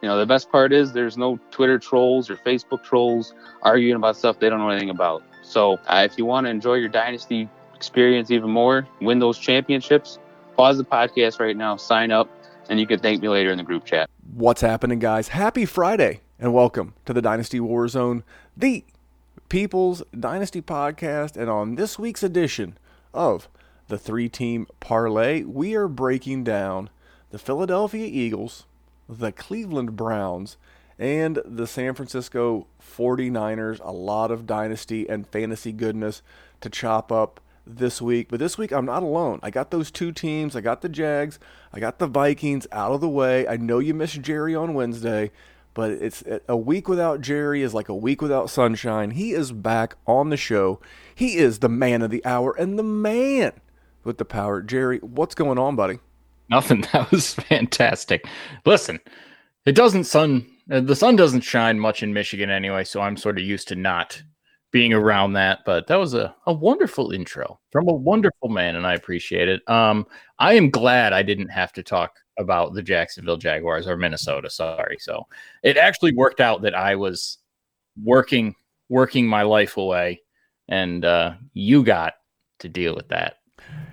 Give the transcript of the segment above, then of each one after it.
You know, the best part is there's no Twitter trolls or Facebook trolls arguing about stuff they don't know anything about. So uh, if you want to enjoy your dynasty experience even more, win those championships, pause the podcast right now, sign up, and you can thank me later in the group chat. What's happening, guys? Happy Friday and welcome to the Dynasty Warzone, the People's Dynasty podcast. And on this week's edition of the three team parlay, we are breaking down the Philadelphia Eagles, the Cleveland Browns, and the San Francisco 49ers. A lot of dynasty and fantasy goodness to chop up this week. But this week, I'm not alone. I got those two teams. I got the Jags. I got the Vikings out of the way. I know you missed Jerry on Wednesday, but it's a week without Jerry is like a week without sunshine. He is back on the show. He is the man of the hour and the man with the power. Jerry, what's going on, buddy? Nothing. That was fantastic. Listen, it doesn't sun. uh, The sun doesn't shine much in Michigan anyway, so I'm sort of used to not being around that. But that was a, a wonderful intro from a wonderful man, and I appreciate it. Um, I am glad I didn't have to talk about the Jacksonville Jaguars or Minnesota. Sorry. So it actually worked out that I was working working my life away, and uh, you got to deal with that.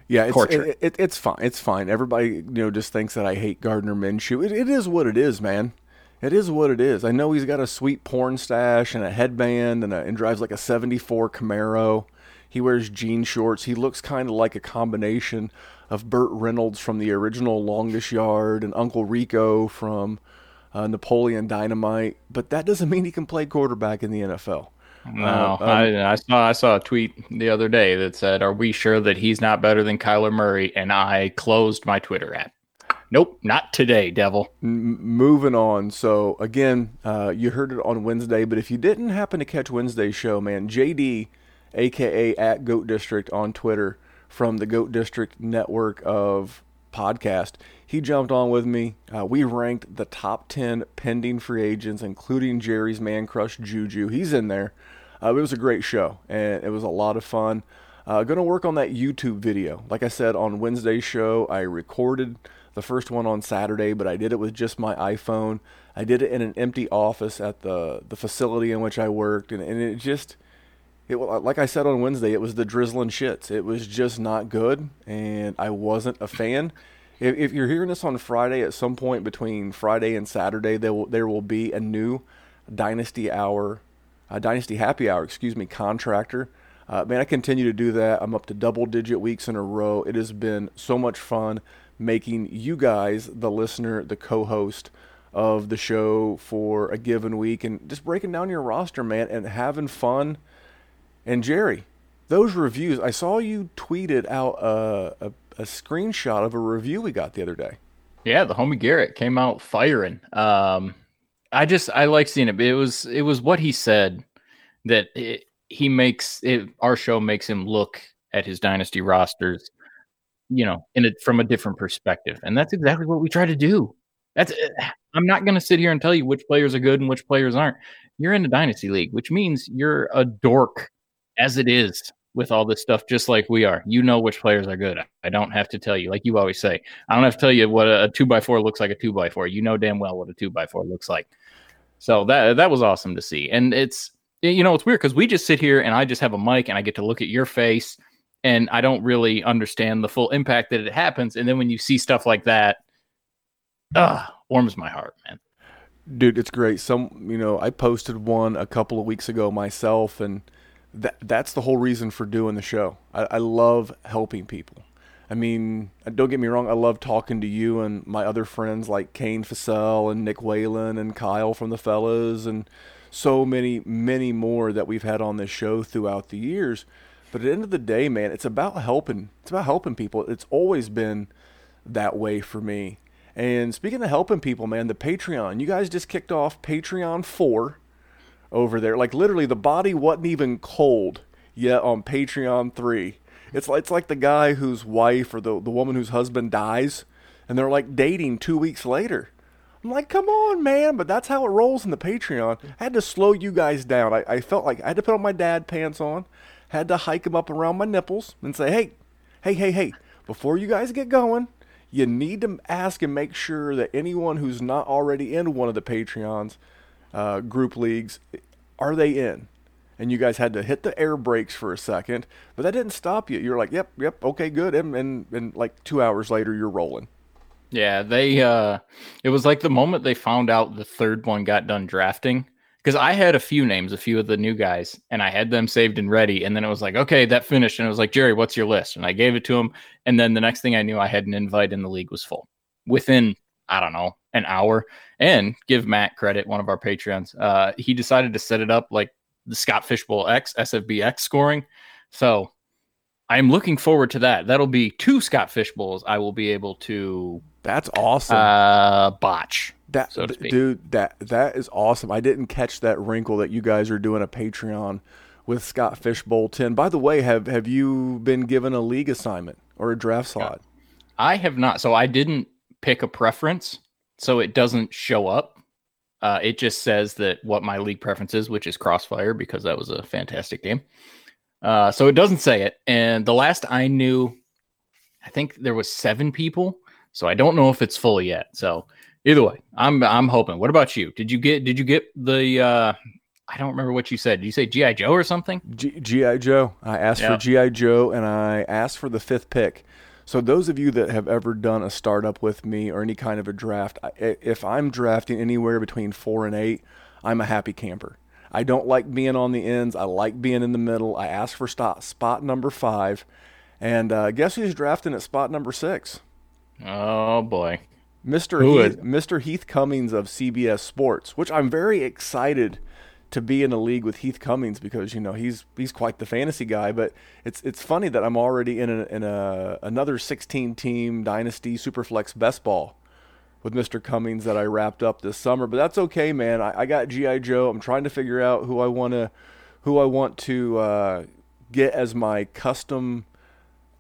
Yeah, it's it, it, it's fine. It's fine. Everybody, you know, just thinks that I hate Gardner Minshew. It, it is what it is, man. It is what it is. I know he's got a sweet porn stash and a headband and, a, and drives like a '74 Camaro. He wears jean shorts. He looks kind of like a combination of Burt Reynolds from the original Longest Yard and Uncle Rico from uh, Napoleon Dynamite. But that doesn't mean he can play quarterback in the NFL. No, Uh, um, I, I saw I saw a tweet the other day that said, "Are we sure that he's not better than Kyler Murray?" And I closed my Twitter app. Nope, not today, devil. M- moving on. So again, uh, you heard it on Wednesday, but if you didn't happen to catch Wednesday's show, man, JD, aka at Goat District on Twitter from the Goat District network of podcast, he jumped on with me. Uh, we ranked the top ten pending free agents, including Jerry's man crush Juju. He's in there. Uh, it was a great show, and it was a lot of fun. Uh, going to work on that YouTube video. Like I said on Wednesday's show, I recorded the first one on Saturday, but I did it with just my iPhone. I did it in an empty office at the, the facility in which I worked, and, and it just, it like I said on Wednesday, it was the drizzling shits. It was just not good, and I wasn't a fan. If, if you're hearing this on Friday, at some point between Friday and Saturday, there will there will be a new Dynasty Hour, uh, Dynasty Happy Hour, excuse me, contractor. Uh, man, I continue to do that. I'm up to double digit weeks in a row. It has been so much fun making you guys, the listener, the co host of the show for a given week and just breaking down your roster, man, and having fun. And Jerry, those reviews, I saw you tweeted out a, a, a screenshot of a review we got the other day. Yeah, the homie Garrett came out firing. Um, I just I like seeing it. It was it was what he said that it, he makes it. Our show makes him look at his dynasty rosters, you know, in it from a different perspective, and that's exactly what we try to do. That's eh, I'm not going to sit here and tell you which players are good and which players aren't. You're in the dynasty league, which means you're a dork as it is with all this stuff, just like we are. You know which players are good. I don't have to tell you, like you always say. I don't have to tell you what a, two by four looks like. A two by four, you know damn well what a two by four looks like. So that that was awesome to see, and it's you know it's weird because we just sit here and I just have a mic and I get to look at your face, and I don't really understand the full impact that it happens. And then when you see stuff like that, ah, warms my heart, man. Dude, it's great. Some, you know, I posted one a couple of weeks ago myself, and that that's the whole reason for doing the show. I, I love helping people. I mean, uh, don't get me wrong. I love talking to you and my other friends like Kane Fassell and Nick Whalen and Kyle from the Fellas and so many, many more that we've had on this show throughout the years. But at the end of the day, man, it's about helping. It's about helping people. It's always been that way for me. And speaking of helping people, man, the Patreon. You guys just kicked off Patreon 4 over there. Like literally, the body wasn't even cold yet on Patreon three. It's like, it's like the guy whose wife or the the woman whose husband dies, and they're like dating two weeks later. I'm like, come on, man! But that's how it rolls in the Patreon. I had to slow you guys down. I, I felt like I had to put on my dad pants on, had to hike them up around my nipples, and say, hey, hey, hey, hey! Before you guys get going, you need to ask and make sure that anyone who's not already in one of the Patreons uh, group leagues, are they in? And you guys had to hit the air brakes for a second, but that didn't stop you. You're like, yep, yep, okay, good. And, and, and like two hours later, you're rolling. Yeah, they, uh, it was like the moment they found out the third one got done drafting. Because I had a few names, a few of the new guys, and I had them saved and ready. And then it was like, okay, that finished. And it was like, Jerry, what's your list? And I gave it to him. And then the next thing I knew, I had an invite and the league was full within I don't know, an hour. And give Matt credit, one of our Patreons. Uh, he decided to set it up like the Scott Fishbowl X, SFBX scoring. So I'm looking forward to that. That'll be two Scott Fishbowls I will be able to That's awesome. uh, botch. that so dude, that that is awesome. I didn't catch that wrinkle that you guys are doing a Patreon with Scott Fishbowl 10. By the way, have have you been given a league assignment or a draft slot? I have not. So I didn't pick a preference, so it doesn't show up. Uh, it just says that what my league preference is, which is Crossfire, because that was a fantastic game. Uh, so it doesn't say it. And the last I knew, I think there was seven people. So I don't know if it's full yet. So either way, I'm I'm hoping. What about you? Did you get did you get the uh I don't remember what you said. Did you say GI Joe or something? G- GI Joe. I asked Yeah. for GI Joe and I asked for the fifth pick. So those of you that have ever done a startup with me or any kind of a draft, if I'm drafting anywhere between four and eight, I'm a happy camper. I don't like being on the ends. I like being in the middle. I asked for spot, spot number five, and uh, guess who's drafting at spot number six? Oh boy. Mr. Heath, Mr. Heath Cummings of CBS Sports, which I'm very excited to be in a league with Heath Cummings because you know he's he's quite the fantasy guy. But it's it's funny that I'm already in a, in a another 16 team dynasty superflex best ball with Mr. Cummings that I wrapped up this summer. But that's okay, man. I, I got GI Joe. I'm trying to figure out who I want to who I want to uh, get as my custom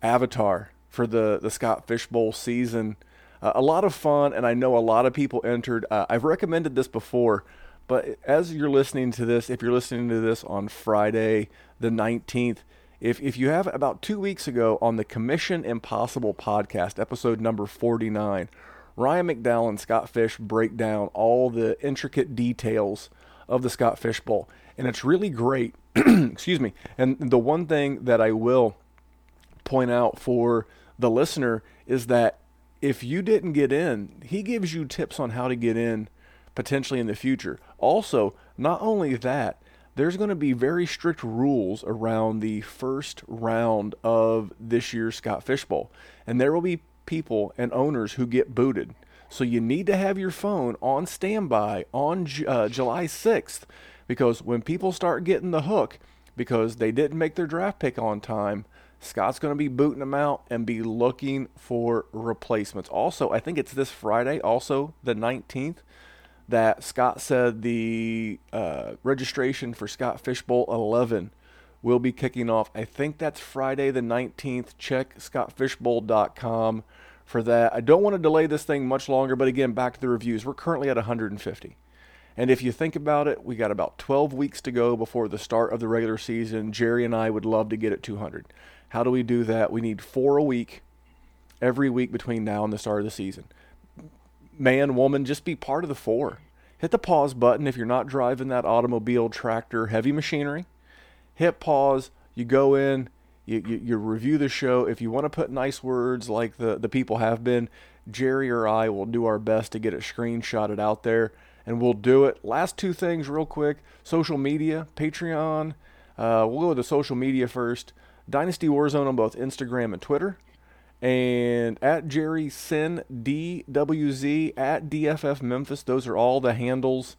avatar for the the Scott Fishbowl season. Uh, a lot of fun, and I know a lot of people entered. Uh, I've recommended this before, but as you're listening to this, if you're listening to this on Friday the 19th, if if you have about two weeks ago on the Commission Impossible podcast, episode number 49, Ryan McDowell and Scott Fish break down all the intricate details of the Scott Fish Bowl, and it's really great. Excuse me. And the one thing that I will point out for the listener is that if you didn't get in, he gives you tips on how to get in potentially in the future. Also, not only that, there's going to be very strict rules around the first round of this year's Scott Fish Bowl. And there will be people and owners who get booted. So you need to have your phone on standby on uh, July 6th because when people start getting the hook because they didn't make their draft pick on time, Scott's going to be booting them out and be looking for replacements. Also, I think it's this Friday, also the 19th, that Scott said the uh, registration for Scott Fishbowl 11 will be kicking off. I think that's Friday the 19th. Check scottfishbowl.com. for that. I don't want to delay this thing much longer, but again, back to the reviews. We're currently at 150. And if you think about it, we got about 12 weeks to go before the start of the regular season. Jerry and I would love to get at 200. How do we do that? We need four a week, every week between now and the start of the season. Man, woman, just be part of the four. Hit the pause button if you're not driving that automobile, tractor, heavy machinery. Hit pause. You go in, you, you, you review the show. If you want to put nice words like the, the people have been, Jerry or I will do our best to get it screenshotted out there and we'll do it. Last two things, real quick social media, Patreon. Uh, we'll go the social media first. Dynasty Warzone on both Instagram and Twitter. And at Jerry Sin DWZ at DFF Memphis. Those are all the handles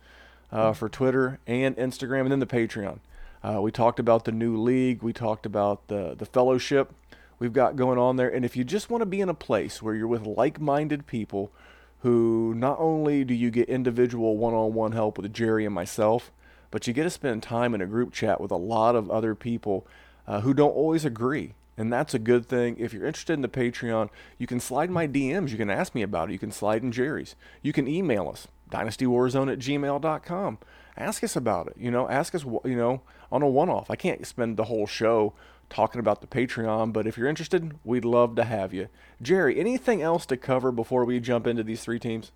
uh, for Twitter and Instagram, and then the Patreon. Uh, we talked about the new league. We talked about the the fellowship we've got going on there. And if you just want to be in a place where you're with like-minded people who not only do you get individual one-on-one help with Jerry and myself, but you get to spend time in a group chat with a lot of other people uh, who don't always agree. And that's a good thing. If you're interested in the Patreon, you can slide my DMs. You can ask me about it. You can slide in Jerry's. You can email us, dynastywarzone at gmail.com. Ask us about it. You know, ask us, you know, on a one off. I can't spend the whole show talking about the Patreon, but if you're interested, we'd love to have you. Jerry, anything else to cover before we jump into these three teams?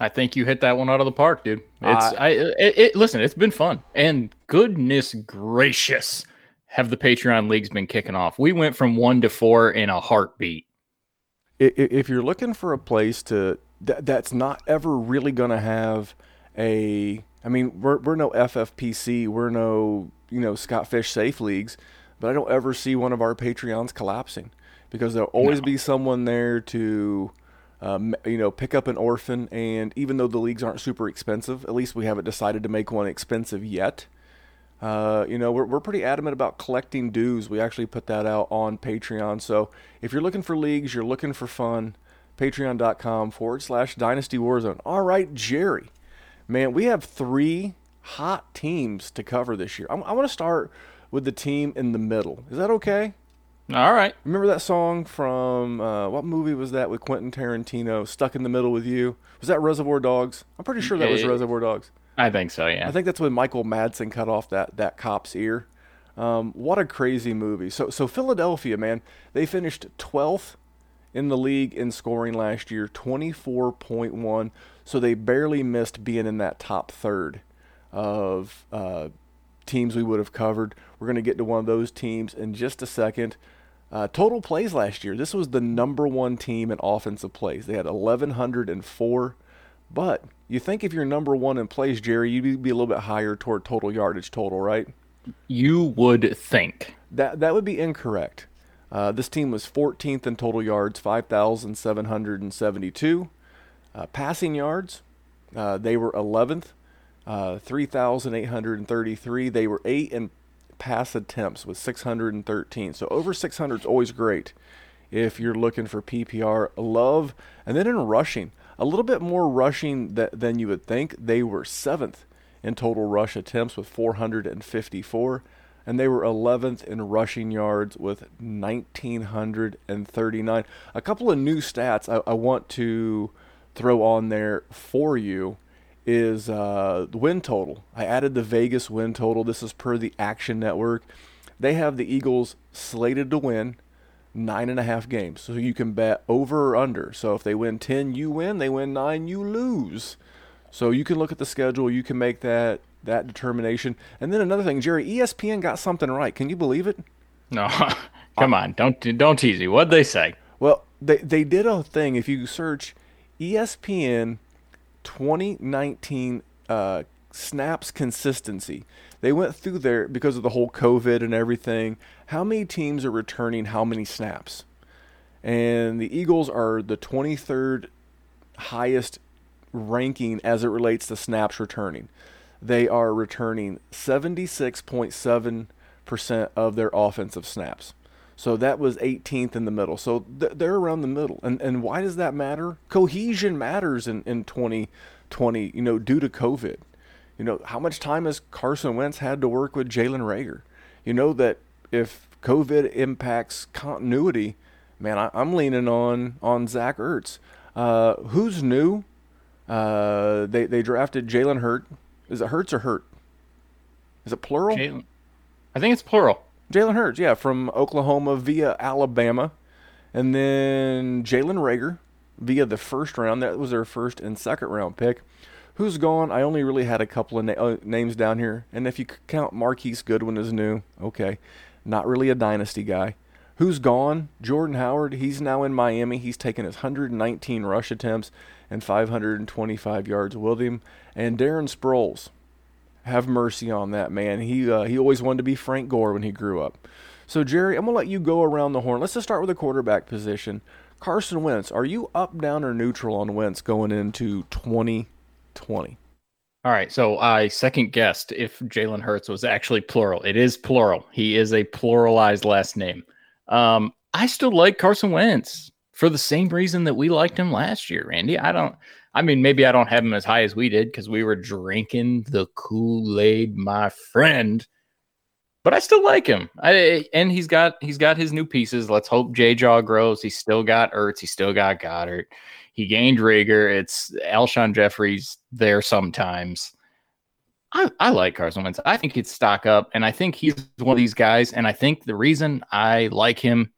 I think you hit that one out of the park, dude. It's uh, I it, it, listen, it's been fun. And goodness gracious, have the Patreon leagues been kicking off. We went from 1 to 4 in a heartbeat. If you're looking for a place to that, that's not ever really going to have a I mean, we're we're no FFPC, we're no, you know, Scott Fish safe leagues but I don't ever see one of our Patreons collapsing because there'll always no. be someone there to, um, you know, pick up an orphan. And even though the leagues aren't super expensive, at least we haven't decided to make one expensive yet. Uh, you know, we're, we're pretty adamant about collecting dues. We actually put that out on Patreon. So if you're looking for leagues, you're looking for fun, patreon.com forward slash dynasty warzone. All right, Jerry. Man, we have three hot teams to cover this year. I, I want to start with the team in the middle. Is that okay? All right. Remember that song from uh, what movie was that with Quentin Tarantino? Stuck in the Middle with You. Was that Reservoir Dogs? I'm pretty sure that was Reservoir Dogs. I think so. Yeah. I think that's when Michael Madsen cut off that that cop's ear. Um, what a crazy movie. So so Philadelphia, man, they finished 12th in the league in scoring last year, 24.1. So they barely missed being in that top third of uh, teams we would have covered. We're going to get to one of those teams in just a second. Uh, total plays last year. This was the number one team in offensive plays. They had 1,104. But you think if you're number one in plays, Jerry, you'd be a little bit higher toward total yardage total, right? You would think. That, that would be incorrect. Uh, this team was 14th in total yards, 5,772. Uh, passing yards, uh, they were 11th uh, 3,833. They were eight in pass attempts with 613. So over 600 is always great if you're looking for PPR love. And then in rushing, a little bit more rushing th- than you would think. They were seventh in total rush attempts with 454. And they were 11th in rushing yards with 1,939. A couple of new stats I, I want to throw on there for you is uh, the win total. I added the Vegas win total. This is per the Action Network. They have the Eagles slated to win nine and a half games. So you can bet over or under. So if they win 10, you win. They win nine, you lose. So you can look at the schedule. You can make that that determination. And then another thing, Jerry, ESPN got something right. Can you believe it? No, come on, don't don't tease me. What'd they say? Well, they they did a thing. If you search ESPN 2019 uh, snaps consistency. They went through there because of the whole COVID and everything. How many teams are returning how many snaps? And the Eagles are the 23rd highest ranking as it relates to snaps returning. They are returning 76.7% of their offensive snaps. So that was 18th in the middle. So th- they're around the middle. And and why does that matter? Cohesion matters in, in 2020, you know, due to COVID. You know, how much time has Carson Wentz had to work with Jalen Reagor? You know that if COVID impacts continuity, man, I, am leaning on on Zach Ertz. Uh, who's new? Uh, they they drafted Jalen Hurt. Is it Hurts or Hurt? Is it plural? Jalen. I think it's plural. Jalen Hurts, yeah, from Oklahoma via Alabama, and then Jalen Reagor via the first round. That was their first and second round pick. Who's gone? I only really had a couple of na- uh, names down here, and if you count Marquise Goodwin as new, okay, not really a dynasty guy. Who's gone? Jordan Howard. He's now in Miami. He's taken his 119 rush attempts and 525 yards with him. And Darren Sproles, have mercy on that man. He uh, he always wanted to be Frank Gore when he grew up. So Jerry, I'm gonna let you go around the horn. Let's just start with the quarterback position. Carson Wentz, are you up, down, or neutral on Wentz going into 2020? All right, so I second guessed if Jalen Hurts was actually plural. It is plural. He is a pluralized last name. Um, I still like Carson Wentz for the same reason that we liked him last year, Randy. I don't. I mean, maybe I don't have him as high as we did because we were drinking the Kool Aid, my friend. But I still like him. I, and he's got he's got his new pieces. Let's hope J Jaw grows. He's still got Ertz. He's still got Goedert. He gained Reagor. It's Alshon Jeffries there sometimes. I, I like Carson Wentz. I think he'd stock up, and I think he's one of these guys. And I think the reason I like him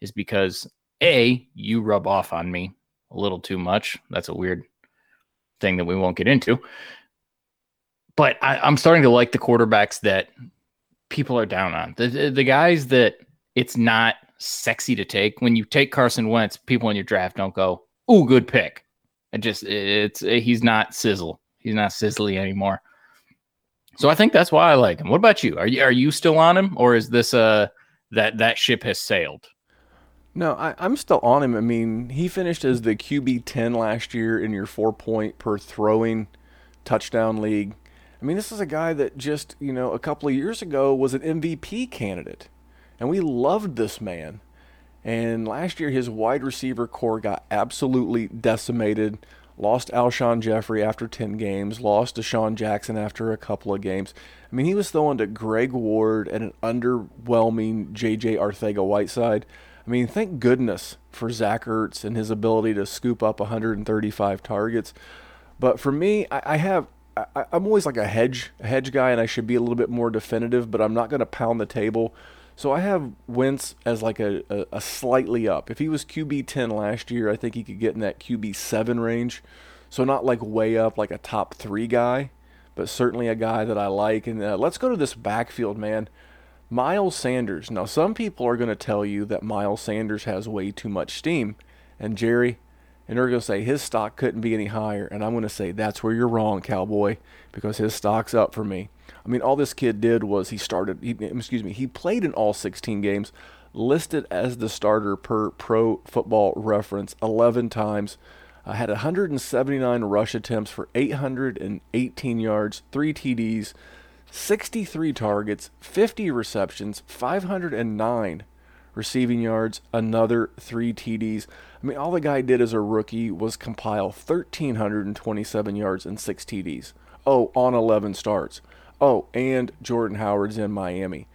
is because a you rub off on me a little too much. That's a weird thing that we won't get into. But I, I'm starting to like the quarterbacks that people are down on. The, the guys that it's not sexy to take. When you take Carson Wentz, people in your draft don't go, "Ooh, good pick." It just it's he's not sizzle. He's not sizzly anymore. So I think that's why I like him. What about you? Are you are you still on him, or is this uh that that ship has sailed? No, I, am still on him. I mean, he finished as the QB ten last year in your four point per throwing touchdown league. I mean, this is a guy that just you know a couple of years ago was an MVP candidate, and we loved this man. And last year, his wide receiver core got absolutely decimated lost Alshon Jeffery after 10 games, lost DeSean Jackson after a couple of games. I mean, he was throwing to Greg Ward and an underwhelming J.J. Arcega-Whiteside. I mean, thank goodness for Zach Ertz and his ability to scoop up 135 targets. But for me, I, I have I, am always like a hedge a hedge guy, and I should be a little bit more definitive. But I'm not going to pound the table. So I have Wentz as like a, a, a, slightly up. If he was QB 10 last year, I think he could get in that QB 7 range. So not like way up like a top three guy, but certainly a guy that I like. And uh, let's go to this backfield, man. Miles Sanders. Now, some people are going to tell you that Miles Sanders has way too much steam. And Jerry, and they're going to say his stock couldn't be any higher. And I'm going to say that's where you're wrong, cowboy, because his stock's up for me. I mean, all this kid did was he started, he, excuse me, he played in all 16 games, listed as the starter per pro football reference 11 times, uh, had 179 rush attempts for 818 yards, three TDs, 63 targets, 50 receptions, 509 receiving yards, another three TDs. I mean, all the guy did as a rookie was compile 1,327 yards and six TDs. Oh, on 11 starts. Oh, and Jordan Howard's in Miami.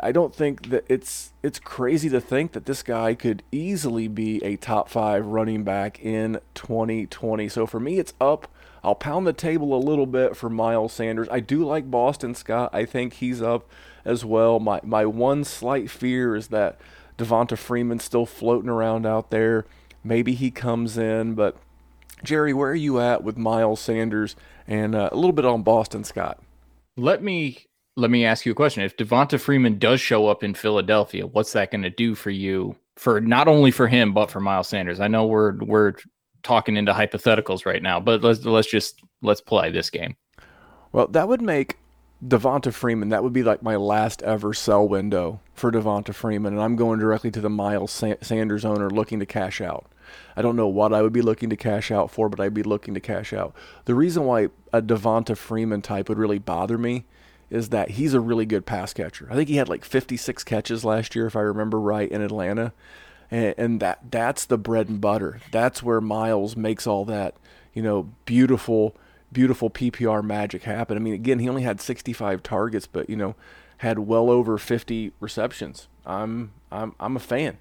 I don't think that it's it's crazy to think that this guy could easily be a top 5 running back in 2020. So for me it's up. I'll pound the table a little bit for Miles Sanders. I do like Boston Scott. I think he's up as well. My my one slight fear is that Devonta Freeman still floating around out there. Maybe he comes in, but Jerry, where are you at with Miles Sanders and uh, a little bit on Boston Scott? Let me let me ask you a question. If Devonta Freeman does show up in Philadelphia, what's that going to do for you? For not only for him, but for Miles Sanders. I know we're we're talking into hypotheticals right now, but let's let's just let's play this game. Well, that would make Devonta Freeman. That would be like my last ever sell window for Devonta Freeman, and I'm going directly to the Miles Sanders owner looking to cash out. I don't know what I would be looking to cash out for, but I'd be looking to cash out. The reason why a Devonta Freeman type would really bother me is that he's a really good pass catcher. I think he had like 56 catches last year, if I remember right, in Atlanta, and, and that that's the bread and butter. That's where Miles makes all that, you know, beautiful, beautiful PPR magic happen. I mean, again, he only had 65 targets, but you know, had well over 50 receptions. I'm I'm I'm a fan.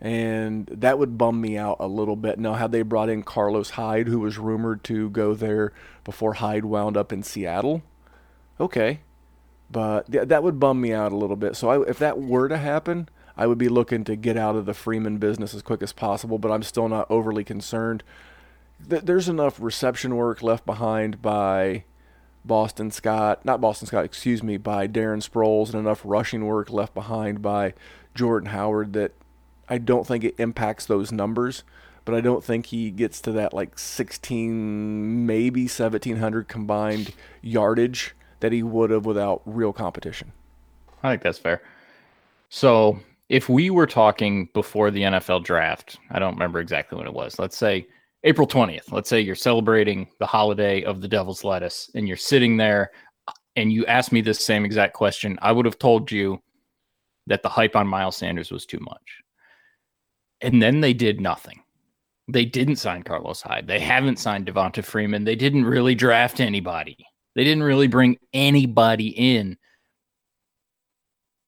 and that would bum me out a little bit. Now, had they brought in Carlos Hyde, who was rumored to go there before Hyde wound up in Seattle, okay, but th- that would bum me out a little bit. So I, if that were to happen, I would be looking to get out of the Freeman business as quick as possible. But I'm still not overly concerned. Th- there's enough reception work left behind by Boston Scott, not Boston Scott, excuse me, by Darren Sproles, and enough rushing work left behind by Jordan Howard that I don't think it impacts those numbers, but I don't think he gets to that like 16, maybe 1700 combined yardage that he would have without real competition. I think that's fair. So if we were talking before the NFL draft, I don't remember exactly when it was. Let's say April 20th. Let's say you're celebrating the holiday of the devil's lettuce and you're sitting there and you asked me this same exact question. I would have told you that the hype on Miles Sanders was too much. And then they did nothing. They didn't sign Carlos Hyde. They haven't signed Devonta Freeman. They didn't really draft anybody. They didn't really bring anybody in.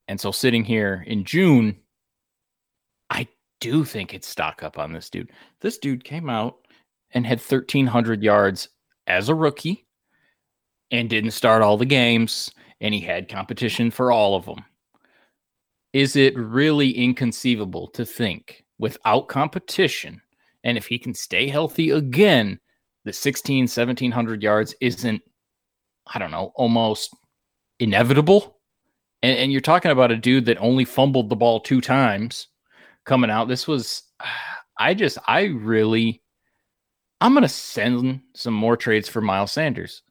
And so sitting here in June, I do think it's stock up on this dude. This dude came out and had 1,300 yards as a rookie and didn't start all the games, and he had competition for all of them. Is it really inconceivable to think without competition, and if he can stay healthy again, the 16, 1700 yards isn't, I don't know, almost inevitable? And, and you're talking about a dude that only fumbled the ball two times coming out. This was, I just, I really, I'm going to send some more trades for Miles Sanders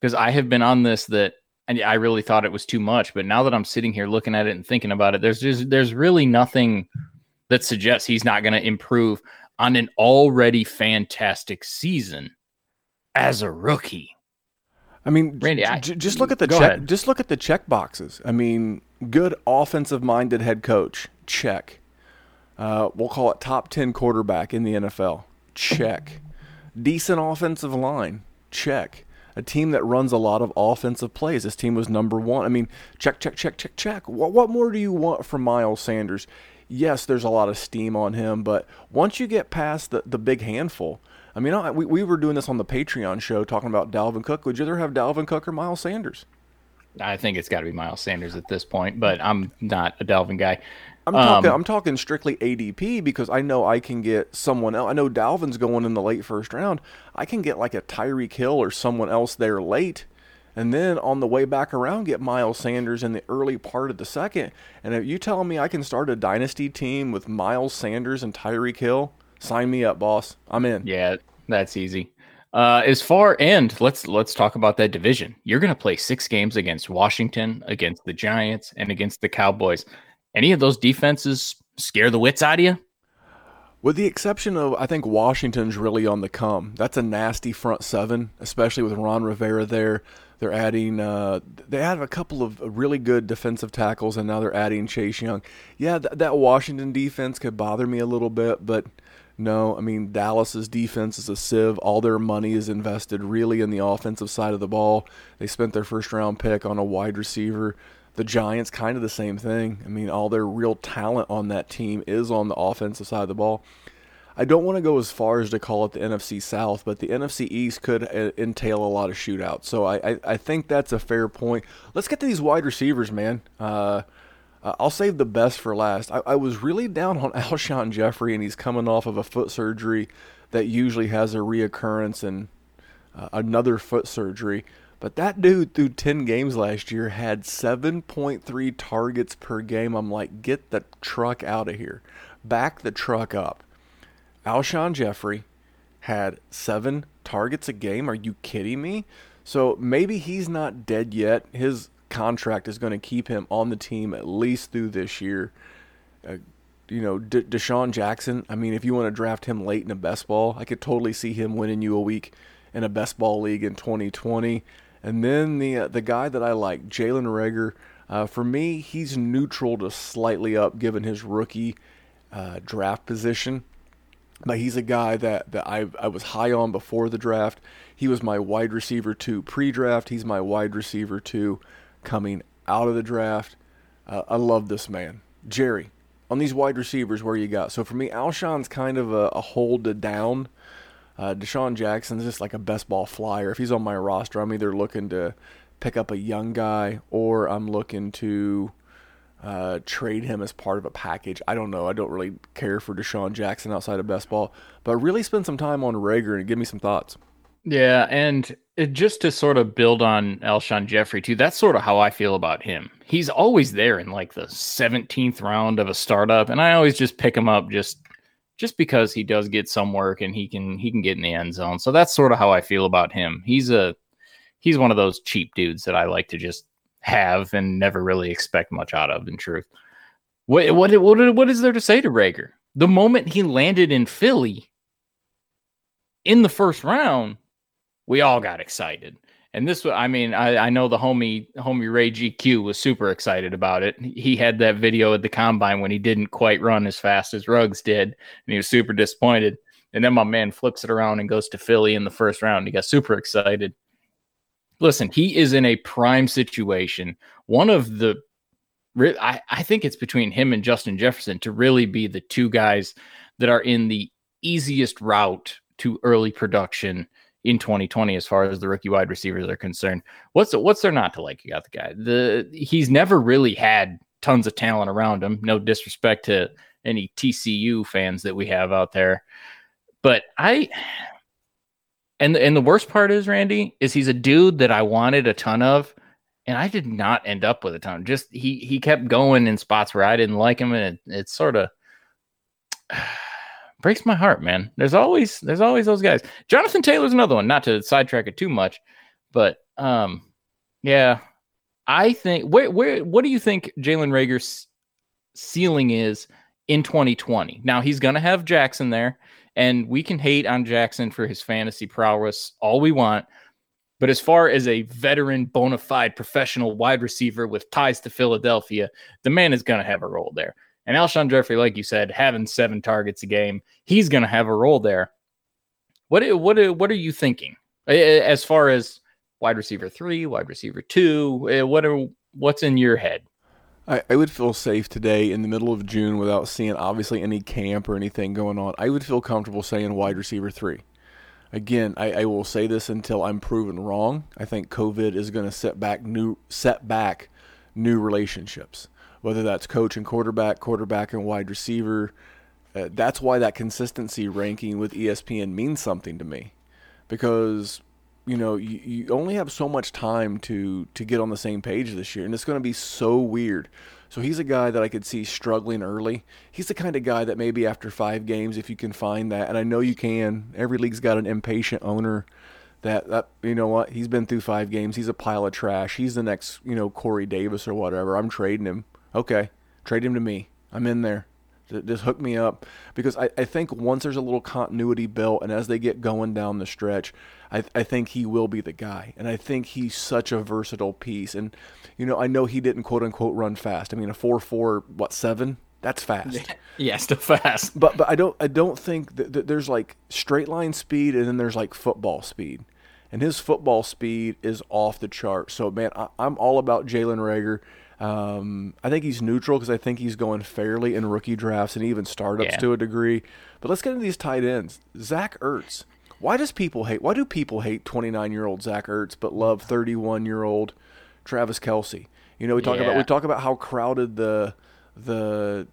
because I have been on this that, and I really thought it was too much. But now that I'm sitting here looking at it and thinking about it, there's just, there's really nothing that suggests he's not going to improve on an already fantastic season as a rookie. I mean, Randy, I- j- just look at the check. ahead. Just look at the check boxes. I mean, good offensive-minded head coach. Check. Uh, we'll call it top ten quarterback in the NFL. Check. Decent offensive line. Check. A team that runs a lot of offensive plays. This team was number one. I mean, check, check, check, check, check. What, what more do you want from Miles Sanders? Yes, there's a lot of steam on him, but once you get past the, the big handful, I mean, I, we, we were doing this on the Patreon show talking about Dalvin Cook. Would you rather have Dalvin Cook or Miles Sanders? I think it's got to be Miles Sanders at this point, but I'm not a Dalvin guy. I'm talking. I'm talking strictly ADP because I know I can get someone else. I know Dalvin's going in the late first round. I can get like a Tyreek Hill or someone else there late, and then on the way back around get Miles Sanders in the early part of the second. And if you tell me I can start a dynasty team with Miles Sanders and Tyreek Hill, sign me up, boss. I'm in. Yeah, that's easy. Uh, as far and let's let's talk about that division. You're going to play six games against Washington, against the Giants, and against the Cowboys. Any of those defenses scare the wits out of you? With the exception of, I think Washington's really on the come. That's a nasty front seven, especially with Ron Rivera there. They're adding, uh, they have a couple of really good defensive tackles, and now they're adding Chase Young. Yeah, th- that Washington defense could bother me a little bit, but no, I mean, Dallas's defense is a sieve. All their money is invested really in the offensive side of the ball. They spent their first round pick on a wide receiver. The Giants, kind of the same thing. I mean, all their real talent on that team is on the offensive side of the ball. I don't want to go as far as to call it the NFC South, but the NFC East could uh, entail a lot of shootouts. So I, I, I think that's a fair point. Let's get to these wide receivers, man. Uh, I'll save the best for last. I, I was really down on Alshon Jeffery, and he's coming off of a foot surgery that usually has a reoccurrence and uh, another foot surgery. But that dude, through 10 games last year, had 7.3 targets per game. I'm like, get the truck out of here. Back the truck up. Alshon Jeffery had seven targets a game. Are you kidding me? So maybe he's not dead yet. His contract is going to keep him on the team at least through this year. Uh, you know, De- DeSean Jackson. I mean, if you want to draft him late in a best ball, I could totally see him winning you a week in a best ball league in 2020. And then the uh, the guy that I like, Jalen Reagor. Uh, for me, he's neutral to slightly up given his rookie uh, draft position but he's a guy that, that I, I was high on before the draft. He was my wide receiver two pre-draft. He's my wide receiver two coming out of the draft. Uh, I love this man. Jerry, on these wide receivers, where you got? So for me, Alshon's kind of a, a hold to down. Uh, DeSean Jackson's just like a best ball flyer. If he's on my roster, I'm either looking to pick up a young guy or I'm looking to uh, trade him as part of a package. I don't know. I don't really care for DeSean Jackson outside of best ball, but really spend some time on Reagor and give me some thoughts. Yeah, and it, just to sort of build on Alshon Jeffery too, that's sort of how I feel about him. He's always there in like the 17th round of a startup, and I always just pick him up just just because he does get some work and he can he can get in the end zone. So that's sort of how I feel about him. He's a he's one of those cheap dudes that I like to just have and never really expect much out of. In truth, what what what what is there to say to Reagor? The moment he landed in Philly in the first round, we all got excited. And this, I mean, I, I know the homie, homie Ray GQ was super excited about it. He had that video at the combine when he didn't quite run as fast as Ruggs did, and he was super disappointed. And then my man flips it around and goes to Philly in the first round. He got super excited. Listen, he is in a prime situation. One of the, I, I think it's between him and Justin Jefferson to really be the two guys that are in the easiest route to early production in 2020 as far as the rookie wide receivers are concerned. What's what's there not to like? You got the guy. The he's never really had tons of talent around him. No disrespect to any TCU fans that we have out there, but I and and the worst part is Randy is he's a dude that I wanted a ton of, and I did not end up with a ton. Just he he kept going in spots where I didn't like him, and it, it's sort of breaks my heart, man. There's always there's always those guys. Jonathan Taylor's another one. Not to sidetrack it too much, but um, yeah, I think where where what do you think Jalen Reagor's ceiling is in 2020? Now he's gonna have Jackson there, and we can hate on Jackson for his fantasy prowess all we want. But as far as a veteran, bona fide professional wide receiver with ties to Philadelphia, the man is going to have a role there. And Alshon Jeffery, like you said, having seven targets a game, he's going to have a role there. What what what are you thinking as far as wide receiver three, wide receiver two? Eh, what are what's in your head? I, I would feel safe today in the middle of June without seeing obviously any camp or anything going on. I would feel comfortable saying wide receiver three. Again, I, I will say this until I'm proven wrong. I think COVID is going to set back new set back new relationships whether that's coach and quarterback, quarterback and wide receiver. Uh, that's why that consistency ranking with ESPN means something to me, because you know you, you only have so much time to to get on the same page this year, and it's going to be so weird. So he's a guy that I could see struggling early. He's the kind of guy that maybe after five games, if you can find that, and I know you can. Every league's got an impatient owner that that you know what he's been through five games. He's a pile of trash. He's the next you know Corey Davis or whatever. I'm trading him okay, trade him to me. I'm in there. Just hook me up because I, I think once there's a little continuity built and as they get going down the stretch, I, I think he will be the guy. And I think he's such a versatile piece. And, you know, I know he didn't quote unquote run fast. I mean, a 4 4, what, 7? That's fast. Yeah, still fast. But but I don't I don't think that, that there's like straight line speed and then there's like football speed and his football speed is off the chart. So man, I, am all about Jalen Reagor. Um, I think he's neutral because I think he's going fairly in rookie drafts and even startups yeah. to a degree. But let's get into these tight ends. Zach Ertz. Why does people hate? Why do people hate 29 year old Zach Ertz but love 31 year old Travis Kelce? You know, we talk yeah. about we talk about how crowded the the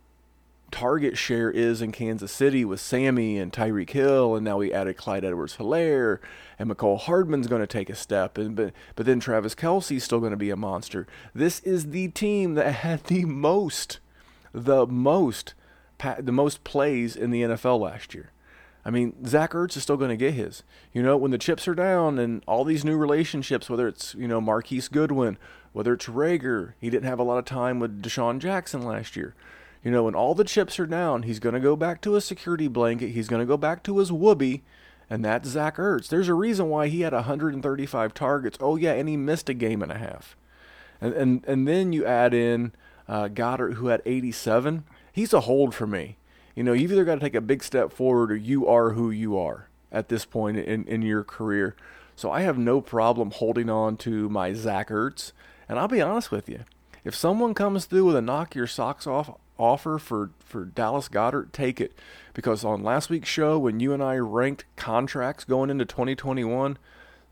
target share is in Kansas City with Sammy and Tyreek Hill, and now we added Clyde Edwards Helaire, and Mecole Hardman's going to take a step, and but but then Travis Kelce's still going to be a monster. This is the team that had the most, the most, the most plays in the NFL last year. I mean, Zach Ertz is still going to get his. You know, when the chips are down and all these new relationships, whether it's, you know, Marquise Goodwin, whether it's Reagor, he didn't have a lot of time with DeSean Jackson last year. You know, when all the chips are down, he's going to go back to his security blanket. He's going to go back to his whoopee, and that's Zach Ertz. There's a reason why he had 135 targets. Oh, yeah, and he missed a game and a half. And, and, and then you add in uh, Goedert, who had 87. He's a hold for me. You know, you've either got to take a big step forward or you are who you are at this point in, in your career. So I have no problem holding on to my Zach Ertz. And I'll be honest with you, If someone comes through with a knock your socks off offer for, for Dallas Goedert, take it. Because on last week's show, when you and I ranked contracts going into 2021,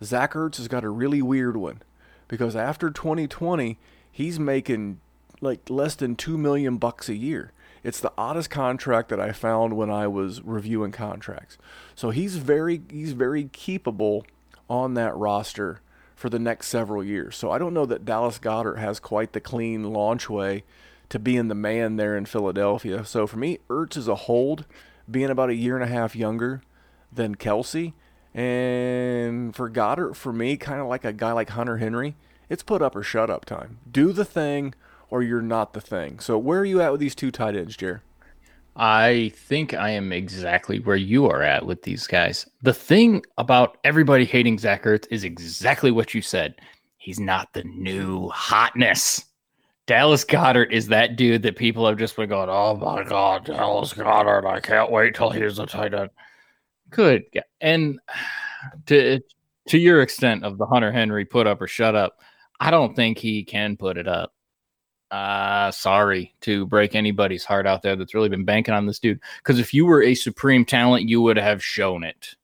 Zach Ertz has got a really weird one. Because after 2020, he's making like less than two million bucks a year. It's the oddest contract that I found when I was reviewing contracts. So he's very he's very keepable on that roster for the next several years. So I don't know that Dallas Goedert has quite the clean launchway to being the man there in Philadelphia. So for me, Ertz is a hold, being about a year and a half younger than Kelce. And for Goedert, for me, kind of like a guy like Hunter Henry, it's put up or shut up time. Do the thing or you're not the thing. So where are you at with these two tight ends, Jer? I think I am exactly where you are at with these guys. The thing about everybody hating Zach Ertz is exactly what you said. He's not the new hotness. Dallas Goedert is that dude that people have just been going, oh my God, Dallas Goedert. I can't wait till he's a tight end. Good. And to to your extent of the Hunter Henry put up or shut up, I don't think he can put it up. Uh sorry to break anybody's heart out there that's really been banking on this dude. Because if you were a supreme talent, you would have shown it.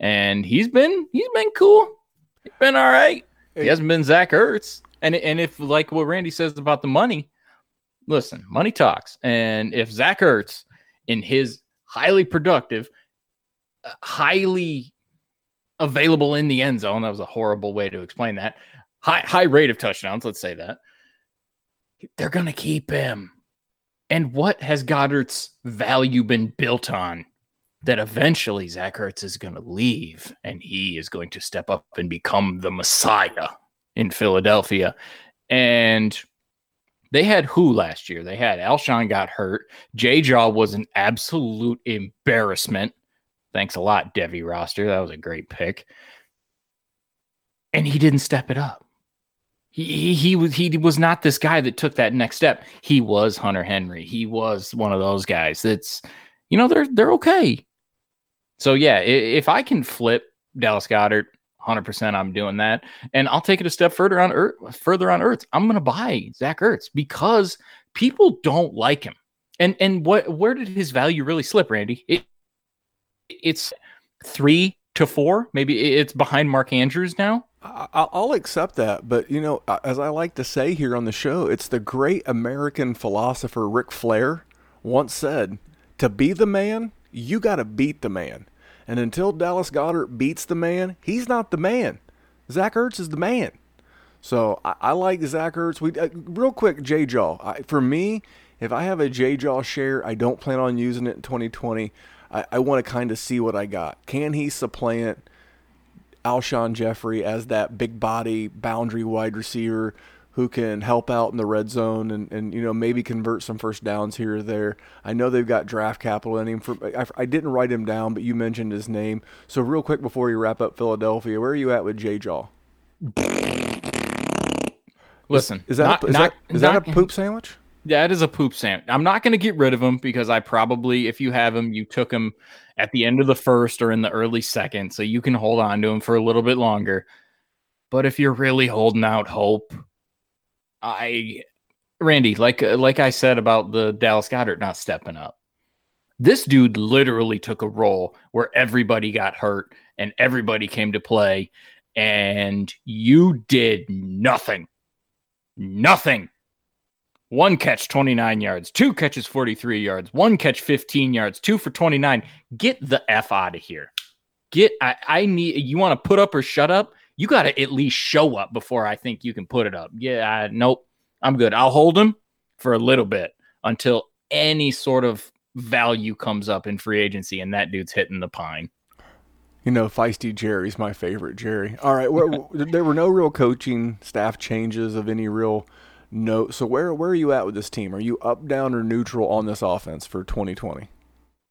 And he's been he's been cool. He's been all right. He hasn't been Zach Ertz. And and if like what Randy says about the money, listen, money talks. And if Zach Ertz in his highly productive, uh, highly available in the end zone, that was a horrible way to explain that. High high rate of touchdowns, let's say that they're to keep him. And what has Goedert's value been built on? That eventually Zach Ertz is going to leave and he is going to step up and become the Messiah in Philadelphia. And they had who last year? They had Alshon got hurt. J Jaw was an absolute embarrassment. Thanks a lot, Devi Roster. That was a great pick. And he didn't step it up. He, he, he was he was not this guy that took that next step. He was Hunter Henry. He was one of those guys that's you know they're they're okay. So yeah, if I can flip Dallas Goedert, 100% I'm doing that. And I'll take it a step further on Ertz, further on Ertz. I'm going to buy Zach Ertz because people don't like him. And and what where did his value really slip, Randy? It, it's 3 to 4, maybe it's behind Mark Andrews now. I'll accept that, but you know, as I like to say here on the show, it's the great American philosopher Ric Flair once said, "To be the man, you got to beat the man." And until Dallas Goedert beats the man, he's not the man. Zach Ertz is the man. So I, I like Zach Ertz. We uh, real quick, J Jaw. For me, if I have a J Jaw share, I don't plan on using it in 2020. I, I want to kind of see what I got. Can he supplant? Alshon Jeffery as that big body boundary wide receiver who can help out in the red zone and, and you know maybe convert some first downs here or there. I know they've got draft capital in him. For I, I didn't write him down, but you mentioned his name. So real quick before you wrap up Philadelphia, where are you at with Jay Jaw? Listen, is, that not, a, is, not, that, is not, that a poop sandwich? Yeah, that is a poop sandwich. I'm not going to get rid of him because I probably, if you have him, you took him at the end of the first or in the early second, so you can hold on to him for a little bit longer. But if you're really holding out hope, I, Randy, like uh, like I said about the Dallas Goedert not stepping up, this dude literally took a role where everybody got hurt and everybody came to play, and you did nothing, nothing one catch, 29 yards. Two catches, 43 yards. One catch, 15 yards. Two for 29. Get the F out of here. Get, I, I need, you want to put up or shut up? You got to at least show up before I think you can put it up. Yeah, I, nope. I'm good. I'll hold him for a little bit until any sort of value comes up in free agency and that dude's hitting the pine. You know, feisty Jerry's my favorite Jerry. All right, well, there were no real coaching staff changes of any real note. So where where are you at with this team? Are you up, down, or neutral on this offense for 2020?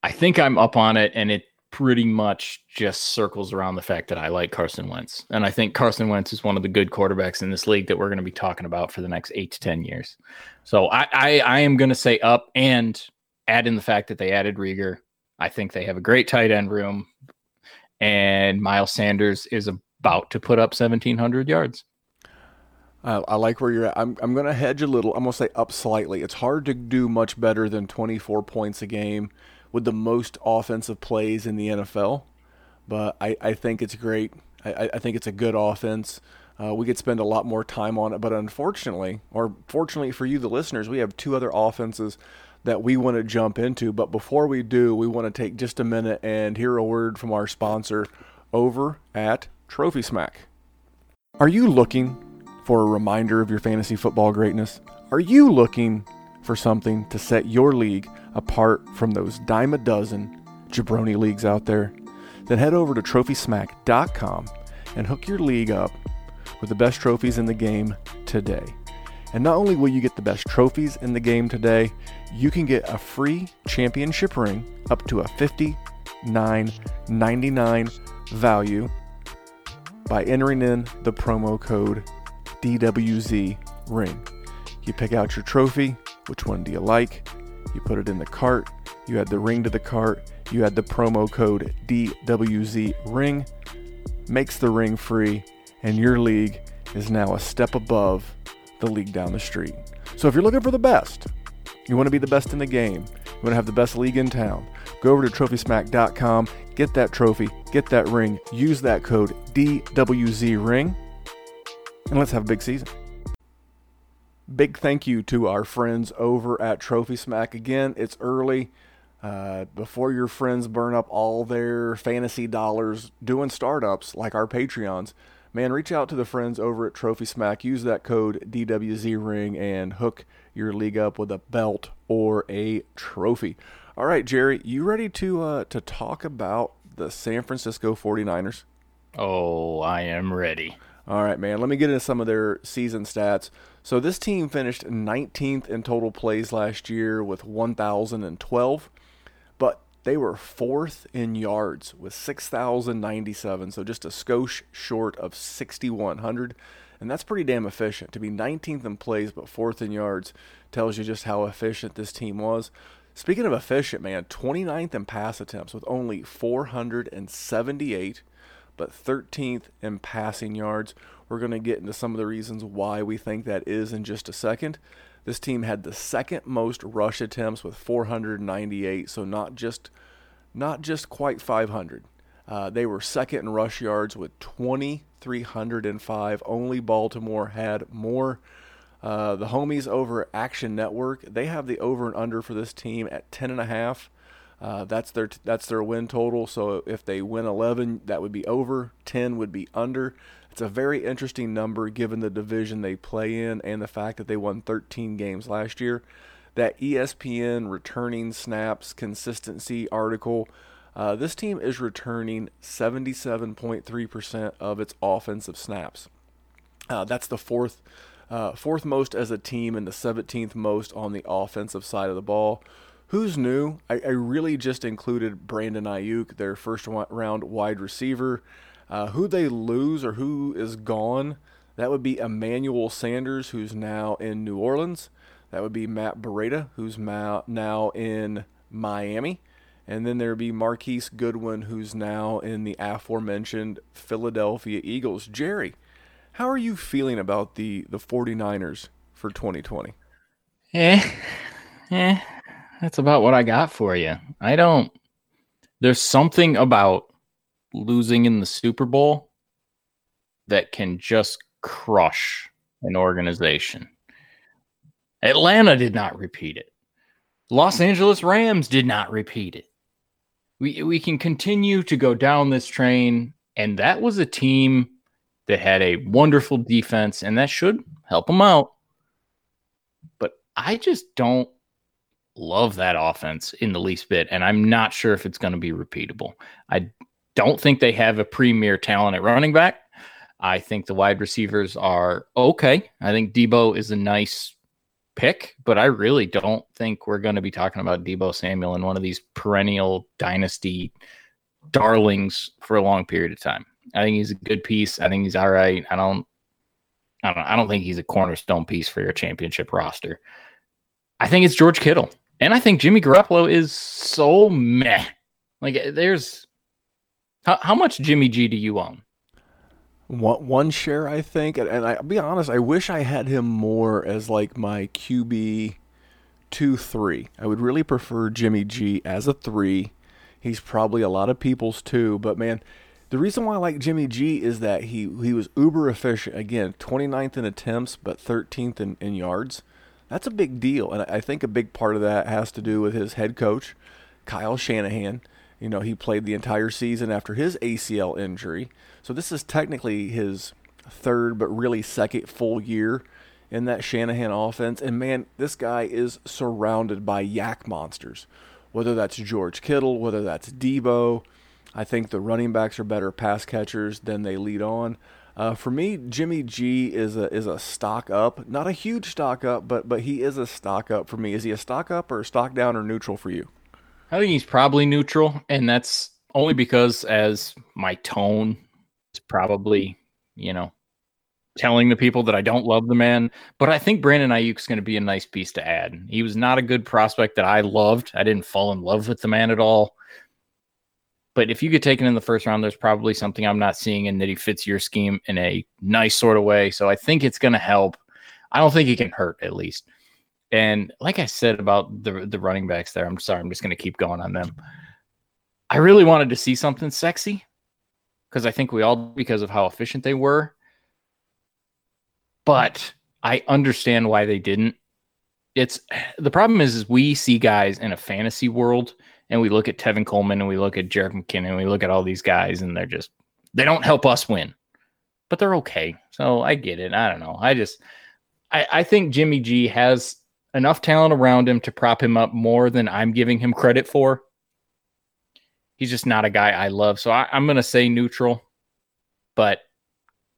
I think I'm up on it, and it pretty much just circles around the fact that I like Carson Wentz, and I think Carson Wentz is one of the good quarterbacks in this league that we're going to be talking about for the next eight to ten years. So I I, I am going to say up and add in the fact that they added Reagor. I think they have a great tight end room, and Miles Sanders is about to put up 1,700 yards. I, I like where you're at. I'm, I'm going to hedge a little. I'm going to say up slightly. It's hard to do much better than 24 points a game with the most offensive plays in the NFL, but I, I think it's great. I, I think it's a good offense. Uh, we could spend a lot more time on it, but unfortunately, or fortunately for you, the listeners, we have two other offenses that we want to jump into. But before we do, we want to take just a minute and hear a word from our sponsor over at Trophy Smack. Are you looking for a reminder of your fantasy football greatness? Are you looking for something to set your league apart from those dime a dozen jabroni leagues out there? Then head over to trophysmack.com and hook your league up with the best trophies in the game today. And not only will you get the best trophies in the game today, you can get a free championship ring up to a $59.99 value by entering in the promo code DWZ ring. You pick out your trophy, which one do you like? You put it in the cart, you add the ring to the cart, you add the promo code DWZ ring, makes the ring free, and your league is now a step above the league down the street. So if you're looking for the best, you want to be the best in the game, you want to have the best league in town, go over to trophysmack.com, get that trophy, get that ring, use that code DWZ ring, and let's have a big season. Big thank you to our friends over at Trophy Smack. Again, it's early. Uh, before your friends burn up all their fantasy dollars doing startups like our Patreons, man, reach out to the friends over at Trophy Smack. Use that code DWZ Ring and hook your league up with a belt or a trophy. All right, Jerry, you ready to uh, to talk about the San Francisco 49ers? Oh, I am ready. All right, man. Let me get into some of their season stats. So this team finished 19th in total plays last year with 1,012, but they were fourth in yards with 6,097, so just a skosh short of 6,100. And that's pretty damn efficient. To be 19th in plays but fourth in yards tells you just how efficient this team was. Speaking of efficient, man, 29th in pass attempts with only 478, but 13th in passing yards. We're going to get into some of the reasons why we think that is in just a second. This team had the second most rush attempts with 498, so not just not just quite 500. Uh, they were second in rush yards with 2,305. Only Baltimore had more. Uh, the homies over Action Network, they have the over and under for this team at 10 and a half. Uh, that's their that's their win total. So if they win 11, that would be over. 10 would be under. It's a very interesting number given the division they play in and the fact that they won 13 games last year. That ESPN returning snaps consistency article, uh, this team is returning 77.3% of its offensive snaps. Uh, that's the fourth uh, fourth most as a team and the 17th most on the offensive side of the ball. Who's new? I, I really just included Brandon Aiyuk, their first round wide receiver. Uh, who they lose or who is gone, that would be Emmanuel Sanders, who's now in New Orleans. That would be Matt Breida, who's ma- now in Miami. And then there would be Marquise Goodwin, who's now in the aforementioned Philadelphia Eagles. Jerry, how are you feeling about the, the 49ers for 2020? Eh, eh, that's about what I got for you. I don't, there's something about losing in the Super Bowl that can just crush an organization. Atlanta did not repeat it. Los Angeles Rams did not repeat it. We we can continue to go down this train and that was a team that had a wonderful defense and that should help them out. But I just don't love that offense in the least bit and I'm not sure if it's going to be repeatable. I don't think they have a premier talent at running back. I think the wide receivers are okay. I think Deebo is a nice pick, but I really don't think we're going to be talking about Deebo Samuel in one of these perennial dynasty darlings for a long period of time. I think he's a good piece. I think he's all right. I don't I don't I don't think he's a cornerstone piece for your championship roster. I think it's George Kittle. And I think Jimmy Garoppolo is so meh. Like there's how, how much Jimmy G do you own? one one share, I think, and, and I, will be honest, I wish I had him more as like my QB two three. I would really prefer Jimmy G as a three. He's probably a lot of people's two, but man, the reason why I like Jimmy G is that he he was uber efficient. Again, 29th in attempts, but 13th in, in yards. That's a big deal, and I think a big part of that has to do with his head coach, Kyle Shanahan. You know, he played the entire season after his ACL injury. So this is technically his third, but really second full year in that Shanahan offense. And man, this guy is surrounded by YAC monsters. Whether that's George Kittle, whether that's Deebo. I think the running backs are better pass catchers than they lead on. Uh, for me, Jimmy G is a is a stock up, not a huge stock up, but but he is a stock up for me. Is he a stock up or a stock down or neutral for you? I think he's probably neutral, and that's only because as my tone is probably, you know, telling the people that I don't love the man. But I think Brandon Aiyuk's going to be a nice piece to add. He was not a good prospect that I loved. I didn't fall in love with the man at all. But if you get taken in the first round, there's probably something I'm not seeing in that he fits your scheme in a nice sort of way. So I think it's going to help. I don't think it can hurt at least. And like I said about the the running backs there, I'm sorry, I'm just going to keep going on them. I really wanted to see something sexy because I think we all because of how efficient they were. But I understand why they didn't. It's the problem is, is we see guys in a fantasy world and we look at Tevin Coleman and we look at Jerick McKinnon and we look at all these guys and they're just they don't help us win. But they're okay. So I get it. I don't know. I just I, I think Jimmy G has enough talent around him to prop him up more than I'm giving him credit for. He's just not a guy I love. So I, I'm going to say neutral, but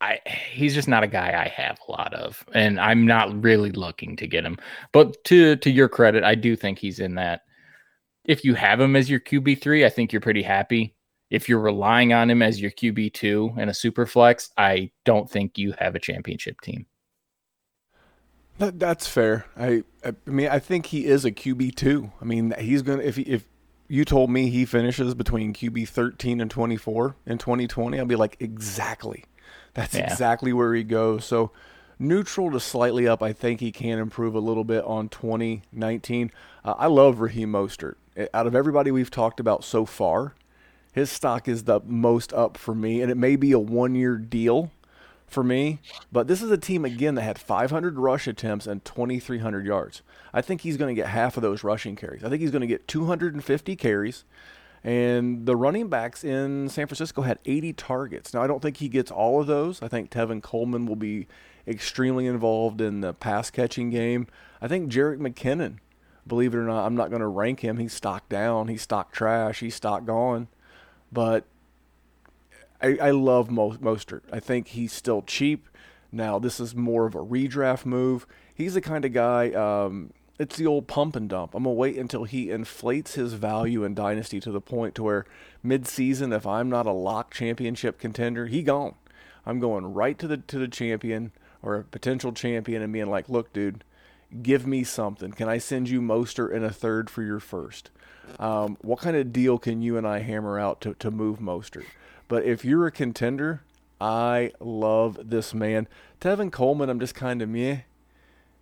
I he's just not a guy I have a lot of, and I'm not really looking to get him. But to to your credit, I do think he's in that. If you have him as your QB three, I think you're pretty happy. If you're relying on him as your QB two and a super flex, I don't think you have a championship team. That, that's fair. I, I mean I think he is a QB two. I mean he's gonna if he, if you told me he finishes between QB thirteen and twenty four in twenty twenty, I'd be like exactly. That's yeah. exactly where he goes. So neutral to slightly up. I think he can improve a little bit on 2019. Uh, I love Raheem Mostert. Out of everybody we've talked about so far, his stock is the most up for me, and it may be a one year deal for me. But this is a team again that had 500 rush attempts and 2,300 yards. I think he's going to get half of those rushing carries. I think he's going to get 250 carries. And the running backs in San Francisco had 80 targets. Now, I don't think he gets all of those. I think Tevin Coleman will be extremely involved in the pass catching game. I think Jerick McKinnon, believe it or not, I'm not going to rank him. He's stock down, he's stock trash, he's stock gone. But I, I love Mo- Mostert. I think he's still cheap. Now, this is more of a redraft move. He's the kind of guy, um, it's the old pump and dump. I'm going to wait until he inflates his value in Dynasty to the point to where mid-season, if I'm not a lock championship contender, he gone. I'm going right to the to the champion or a potential champion and being like, look, dude, give me something. Can I send you Mostert in a third for your first? Um, what kind of deal can you and I hammer out to, to move Mostert? But if you're a contender, I love this man. Tevin Coleman, I'm just kind of meh.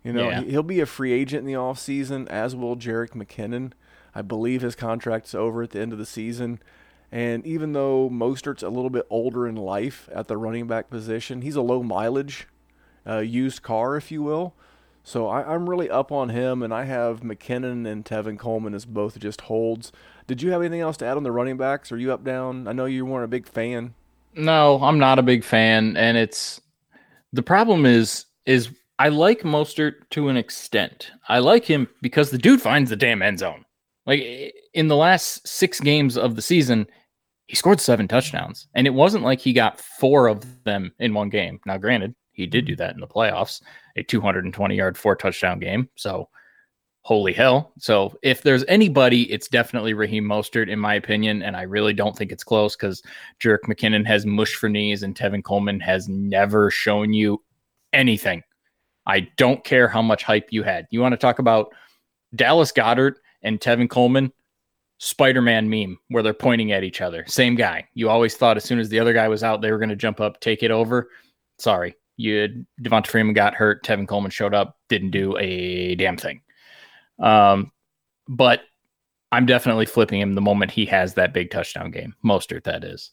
You know, yeah. he'll be a free agent in the offseason, as will Jerick McKinnon. I believe his contract's over at the end of the season. And even though Mostert's a little bit older in life at the running back position, he's a low mileage uh, used car, if you will. So I, am really up on him, and I have McKinnon and Tevin Coleman as both just holds. Did you have anything else to add on the running backs? Are you up down? I know you weren't a big fan. No, I'm not a big fan, and it's the problem is is I like Mostert to an extent. I like him because the dude finds the damn end zone. Like in the last six games of the season, he scored seven touchdowns, and it wasn't like he got four of them in one game. Now, granted, he did do mm-hmm. that in the playoffs, a 220 yard, four touchdown game. So holy hell. So if there's anybody, it's definitely Raheem Mostert, in my opinion. And I really don't think it's close because Jerick McKinnon has mush for knees and Tevin Coleman has never shown you anything. I don't care how much hype you had. You want to talk about Dallas Goedert and Tevin Coleman? Spider-Man meme where they're pointing at each other. Same guy. You always thought as soon as the other guy was out, they were going to jump up, take it over. Sorry, you had, Devonta Freeman got hurt. Tevin Coleman showed up, didn't do a damn thing. Um, but I'm definitely flipping him the moment he has that big touchdown game. Mostert, that is.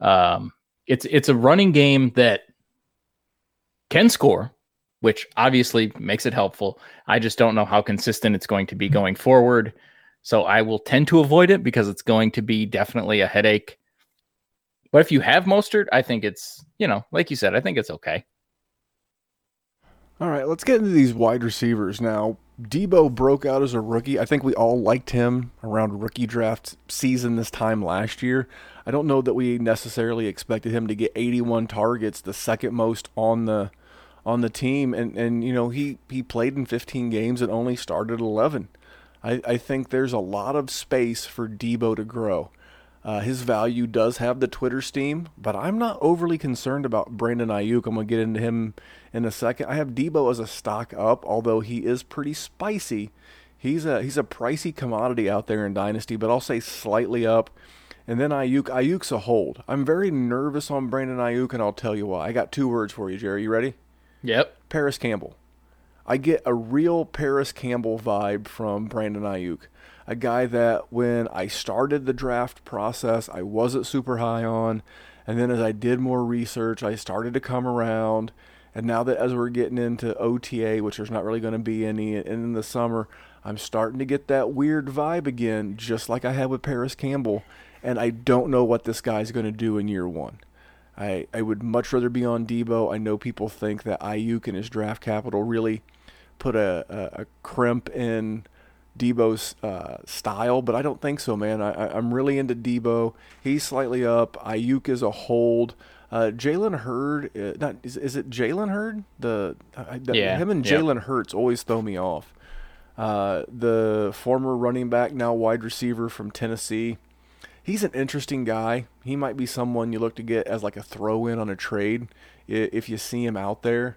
Um, it's it's a running game that can score, which obviously makes it helpful. I just don't know how consistent it's going to be going forward. So I will tend to avoid it because it's going to be definitely a headache. But if you have Mostert, I think it's, you know, like you said, I think it's okay. All right, let's get into these wide receivers now. Deebo broke out as a rookie. I think we all liked him around rookie draft season this time last year. I don't know that we necessarily expected him to get 81 targets, the second most on the on the team, and and you know he he played in 15 games and only started 11. I, I think there's a lot of space for Deebo to grow. Uh, his value does have the Twitter steam, but I'm not overly concerned about Brandon Aiyuk. I'm going to get into him in a second. I have Deebo as a stock up, although he is pretty spicy. He's a he's a pricey commodity out there in Dynasty, but I'll say slightly up. And then Aiyuk, Aiyuk's a hold. I'm very nervous on Brandon Aiyuk, and I'll tell you why. I got two words for you, Jerry. You ready? Yep. Parris Campbell. I get a real Parris Campbell vibe from Brandon Aiyuk a guy that when I started the draft process, I wasn't super high on. And then as I did more research, I started to come around. And now that as we're getting into OTA, which there's not really going to be any and in the summer, I'm starting to get that weird vibe again, just like I had with Parris Campbell. And I don't know what this guy's going to do in year one. I, I would much rather be on Deebo. I know people think that Aiyuk and his draft capital really put a, a, a crimp in Deebo's uh, style, but I don't think so, man. I, am really into Deebo. He's slightly up. Aiyuk is a hold. Uh, Jalen Hurd, uh, not is, is it Jalen Hurd? The, the yeah, him and Jalen yeah. Hurts always throw me off. Uh, the former running back, now wide receiver from Tennessee. He's an interesting guy. He might be someone you look to get as like a throw in on a trade if you see him out there.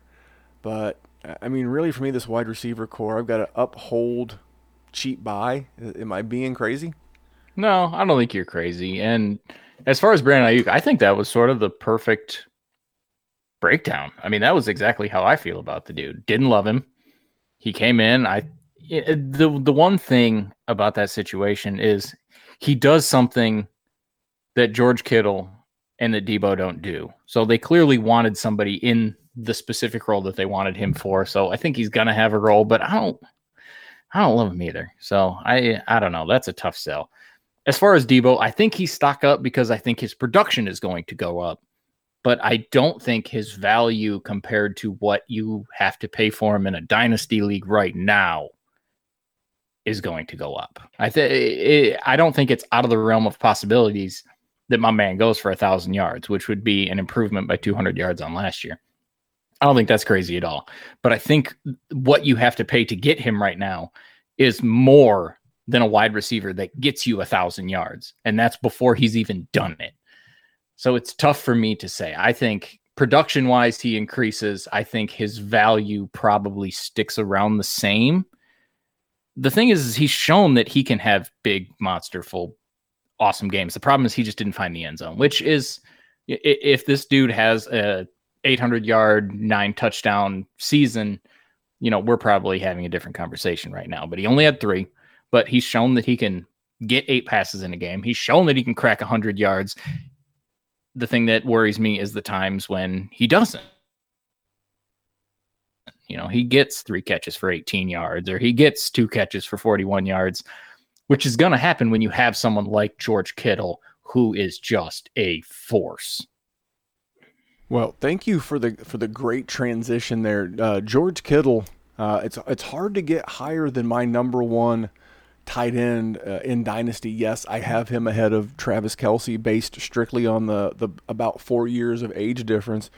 But I mean, really, for me, this wide receiver corps, I've got to uphold cheap buy? Am I being crazy? No, I don't think you're crazy. And as far as Brandon Aiyuk, I think that was sort of the perfect breakdown. I mean, that was exactly how I feel about the dude. Didn't love him. He came in. I the the one thing about that situation is he does something that George Kittle and that Deebo don't do. So they clearly wanted somebody in the specific role that they wanted him for. So I think he's gonna have a role, but I don't I don't love him either. So I I don't know. That's a tough sell. As far as Deebo, I think he's stock up because I think his production is going to go up. But I don't think his value compared to what you have to pay for him in a dynasty league right now is going to go up. I think I don't think it's out of the realm of possibilities that my man goes for a thousand yards, which would be an improvement by 200 yards on last year. I don't think that's crazy at all. But I think what you have to pay to get him right now is more than a wide receiver that gets you a thousand yards. And that's before he's even done it. So it's tough for me to say. I think production wise, he increases. I think his value probably sticks around the same. The thing is, is he's shown that he can have big, monsterful, awesome games. The problem is he just didn't find the end zone, which is if this dude has a 800 yard, nine touchdown season, you know, we're probably having a different conversation right now. But he only had three, but he's shown that he can get eight passes in a game. He's shown that he can crack 100 yards. The thing that worries me is the times when he doesn't. You know, he gets three catches for 18 yards or he gets two catches for 41 yards, which is going to happen when you have someone like George Kittle who is just a force. Well, thank you for the for the great transition there, uh, George Kittle. Uh, it's it's hard to get higher than my number one tight end uh, in Dynasty. Yes, I have him ahead of Travis Kelce, based strictly on the the about four years of age difference.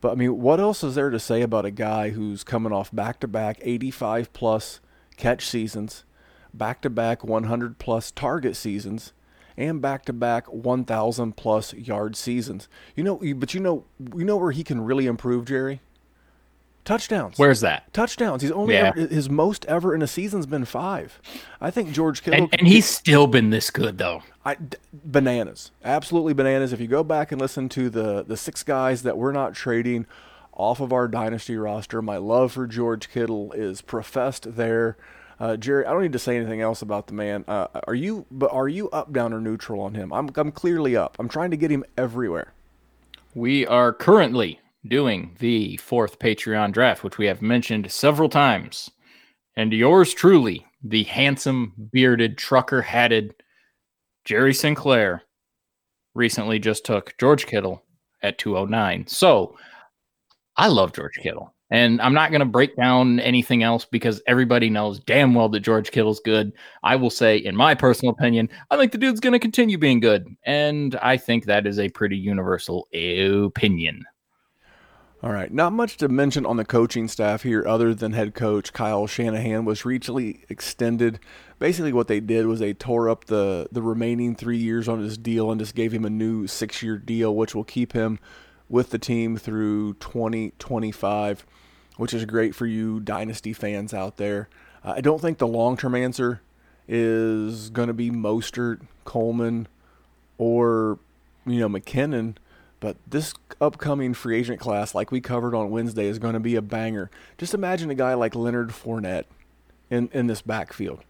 But I mean, what else is there to say about a guy who's coming off back to back 85 plus catch seasons, back to back 100 plus target seasons? And back-to-back 1,000 plus yard seasons. You know, but you know, you know where he can really improve, Jerry. touchdowns. Where's that? touchdowns? He's only Yeah. ever, his most ever in a season's been five. I think George Kittle And, and he's still been this good though. I, d- bananas, absolutely bananas. If you go back and listen to the the six guys that we're not trading off of our dynasty roster, my love for George Kittle is professed there. Uh, Jerry, I don't need to say anything else about the man. Uh, are you? But are you up, down, or neutral on him? I'm I'm clearly up. I'm trying to get him everywhere. We are currently doing the fourth Patreon draft, which we have mentioned several times. And yours truly, the handsome, bearded, trucker hatted Jerry Sinclair, recently just took George Kittle at 209. So I love George Kittle. And I'm not going to break down anything else because everybody knows damn well that George Kittle's good. I will say, in my personal opinion, I think the dude's going to continue being good. And I think that is a pretty universal opinion. All right, not much to mention on the coaching staff here, other than head coach Kyle Shanahan was recently extended. Basically, what they did was they tore up the the remaining three years on his deal and just gave him a new six year deal, which will keep him with the team through 2025, which is great for you dynasty fans out there. I don't think the long term answer is going to be Mostert, Coleman, or you know McKinnon. But this upcoming free agent class, like we covered on Wednesday, is going to be a banger. Just imagine a guy like Leonard Fournette in, in this backfield,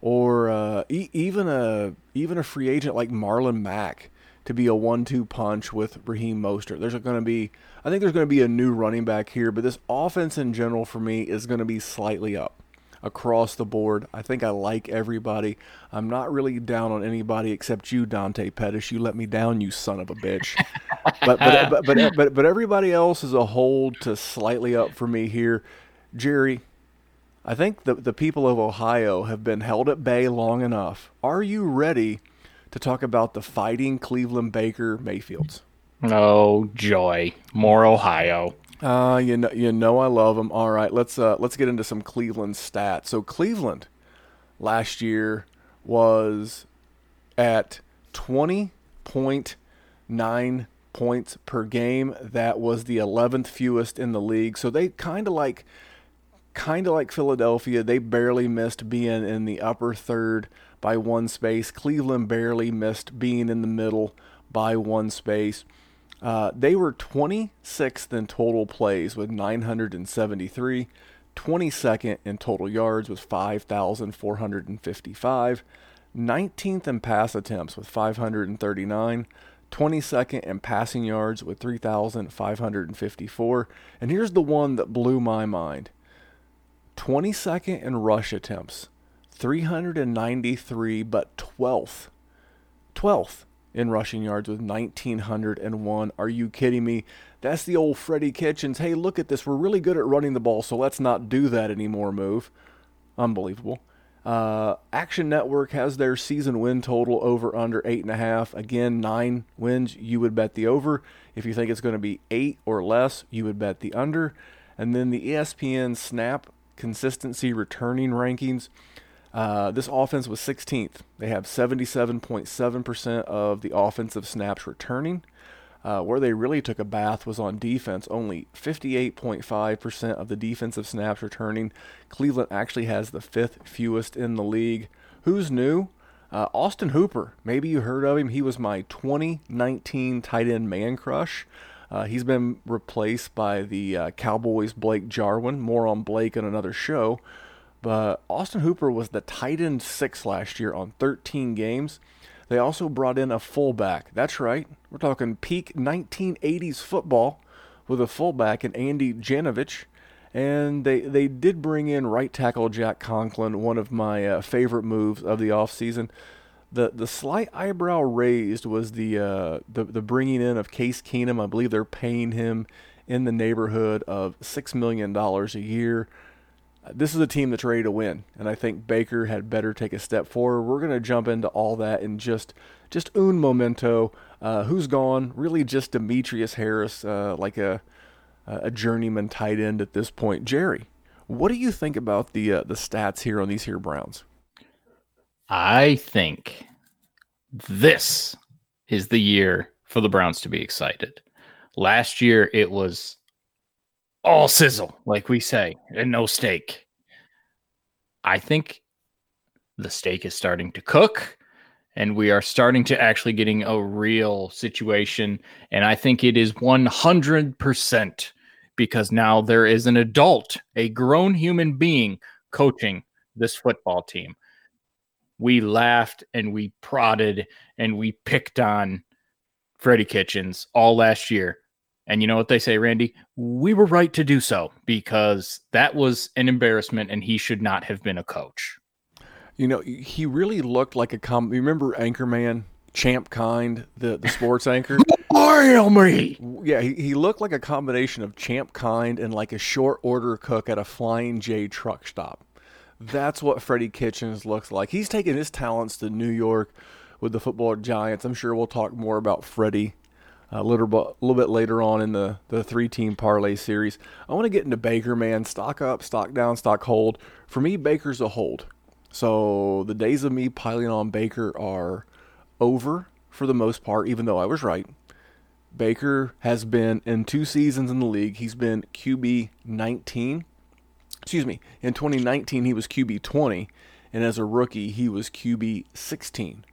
or uh, e- even a even a free agent like Marlon Mack to be a one-two punch with Raheem Mostert. There's going to be, I think there's going to be a new running back here, but this offense in general for me is going to be slightly up across the board. I think I like everybody. I'm not really down on anybody except you, Dante Pettis. You let me down, you son of a bitch. but, but, but but but but everybody else is a hold to slightly up for me here, Jerry. I think the the people of Ohio have been held at bay long enough. Are you ready to talk about the fighting Cleveland Baker Mayfields? Oh, joy. More Ohio. Uh, you know, you know I love them. All right, let's uh, let's get into some Cleveland stats. So Cleveland last year was at twenty point nine points per game. That was the eleventh fewest in the league. So they kind of like, kind of like Philadelphia. They barely missed being in the upper third by one space. Cleveland barely missed being in the middle by one space. Uh, they were 26th in total plays with 973, 22nd in total yards with 5,455, 19th in pass attempts with 539, 22nd in passing yards with 3,554. And here's the one that blew my mind 22nd in rush attempts, 393, but 12th. 12th in rushing yards with 1,901. Are you kidding me? That's the old Freddie Kitchens. Hey, look at this. We're really good at running the ball, so let's not do that anymore move. Unbelievable. Uh, Action Network has their season win total over under eight and a half. Again, nine wins. You would bet the over. If you think it's going to be eight or less, you would bet the under. And then the ESPN Snap consistency returning rankings. Uh, this offense was 16th. They have 77.7% of the offensive snaps returning. Uh, where they really took a bath was on defense, only 58.5% of the defensive snaps returning. Cleveland actually has the fifth fewest in the league. Who's new? Uh, Austin Hooper. Maybe you heard of him. He was my 2019 tight end man crush. Uh, he's been replaced by the uh, Cowboys' Blake Jarwin. More on Blake in another show. But Austin Hooper was the tight end six last year on 13 games. They also brought in a fullback. That's right. We're talking peak 1980s football with a fullback in Andy Janovich. And they, they did bring in right tackle Jack Conklin, one of my uh, favorite moves of the offseason. The the slight eyebrow raised was the, uh, the the bringing in of Case Keenum. I believe they're paying him in the neighborhood of six million dollars a year this is a team that's ready to win, and I think Baker had better take a step forward. We're going to jump into all that in just just un momento. Uh, who's gone? Really, just Demetrius Harris, uh, like a a journeyman tight end at this point. Jerry, what do you think about the uh, the stats here on these here Browns? I think this is the year for the Browns to be excited. Last year, it was all sizzle, like we say, and no steak. I think the steak is starting to cook and we are starting to actually getting a real situation. And I think it is 100% because now there is an adult, a grown human being coaching this football team. We laughed and we prodded and we picked on Freddie Kitchens all last year. And you know what they say, Randy? We were right to do so because that was an embarrassment and he should not have been a coach. You know, he really looked like a com. Remember Anchorman, Champ Kind, the, the sports anchor? Oil me! Yeah, he, he looked like a combination of Champ Kind and like a short order cook at a Flying J truck stop. That's what Freddie Kitchens looks like. He's taking his talents to New York with the football giants. I'm sure we'll talk more about Freddie a little bit, a little bit later on in the, the three team parlay series. I want to get into Baker, man. Stock up, stock down, stock hold. For me, Baker's a hold. So the days of me piling on Baker are over for the most part, even though I was right. Baker has been in two seasons in the league. He's been QB 19 excuse me, in 2019 he was QB 20, and as a rookie he was QB 16.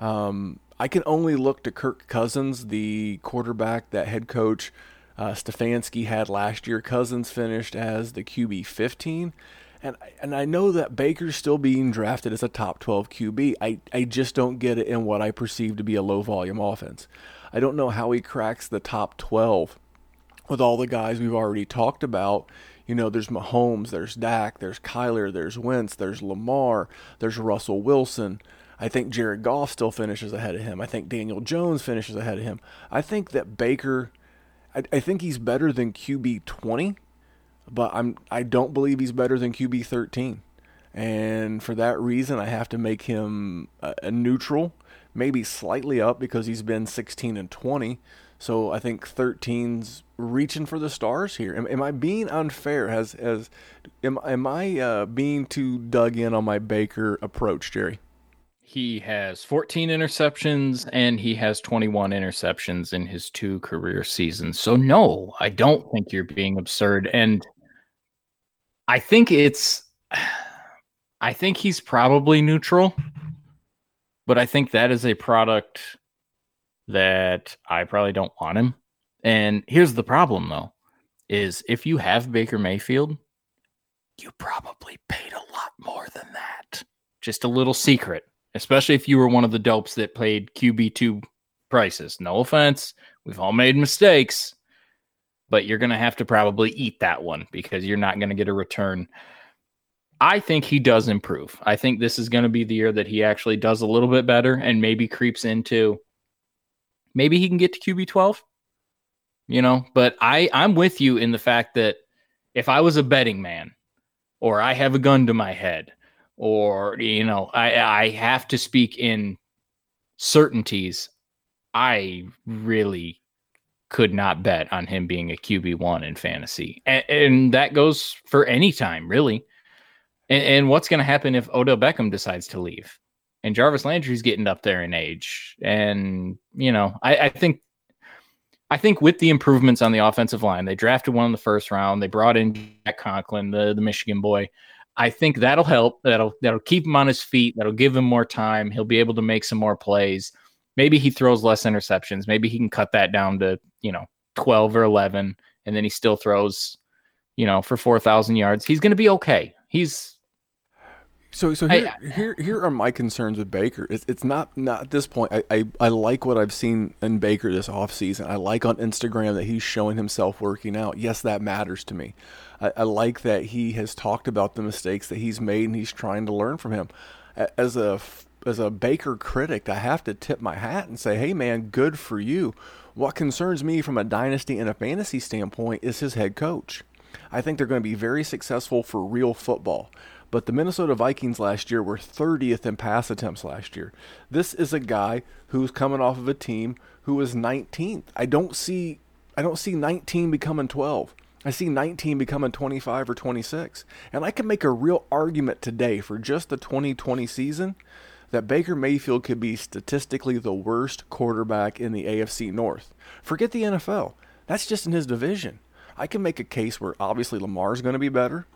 Um, I can only look to Kirk Cousins, the quarterback that head coach uh, Stefanski had last year. Cousins finished as the QB 15. And, and I know that Baker's still being drafted as a top 12 QB. I, I just don't get it in what I perceive to be a low volume offense. I don't know how he cracks the top 12 with all the guys we've already talked about you know, there's Mahomes, there's Dak, there's Kyler, there's Wentz, there's Lamar, there's Russell Wilson. I think Jared Goff still finishes ahead of him. I think Daniel Jones finishes ahead of him. I think that Baker, I, I think he's better than QB 20, but I'm I don't believe he's better than QB 13. And for that reason, I have to make him a, a neutral, maybe slightly up because he's been 16 and 20. So I think 13's reaching for the stars here. Am, am I being unfair? Has as am am I uh, being too dug in on my Baker approach, Jerry? He has 14 interceptions and he has 21 interceptions in his two career seasons. So no, I don't think you're being absurd and I think it's I think he's probably neutral. But I think that is a product that I probably don't want him. And here's the problem though, is if you have Baker Mayfield, you probably paid a lot more than that. Just a little secret, especially if you were one of the dopes that played QB2 prices. No offense, we've all made mistakes, but you're going to have to probably eat that one because you're not going to get a return. I think he does improve. I think this is going to be the year that he actually does a little bit better and maybe creeps into maybe he can get to QB 12. You know, but I I'm with you in the fact that if I was a betting man or I have a gun to my head or you know, I I have to speak in certainties, I really could not bet on him being a QB1 in fantasy. And, and that goes for any time, really. And, and what's going to happen if Odell Beckham decides to leave? and Jarvis Landry's getting up there in age. And, you know, I, I, think I think with the improvements on the offensive line, they drafted one in the first round. They brought in Jack Conklin, the, the Michigan boy. I think that'll help. That'll that'll keep him on his feet. That'll give him more time. He'll be able to make some more plays. Maybe he throws less interceptions. Maybe he can cut that down to, you know, 12 or 11 and then he still throws, you know, for 4,000 yards. He's going to be okay. He's so, so here, I, here, here are my concerns with Baker. It's, it's not, not at this point. I, I, I like what I've seen in Baker this offseason. I like on Instagram that he's showing himself working out. Yes, that matters to me. I, I like that he has talked about the mistakes that he's made and he's trying to learn from him. As a, as a Baker critic, I have to tip my hat and say, hey, man, good for you. What concerns me from a dynasty and a fantasy standpoint is his head coach. I think they're going to be very successful for real football. But the Minnesota Vikings last year were 30th in pass attempts last year. This is a guy who's coming off of a team who was 19th. I don't see I don't see 19 becoming 12. I see 19 becoming 25 or 26. And I can make a real argument today for just the 2020 season that Baker Mayfield could be statistically the worst quarterback in the AFC North. Forget the NFL. That's just in his division. I can make a case where obviously Lamar's going to be better.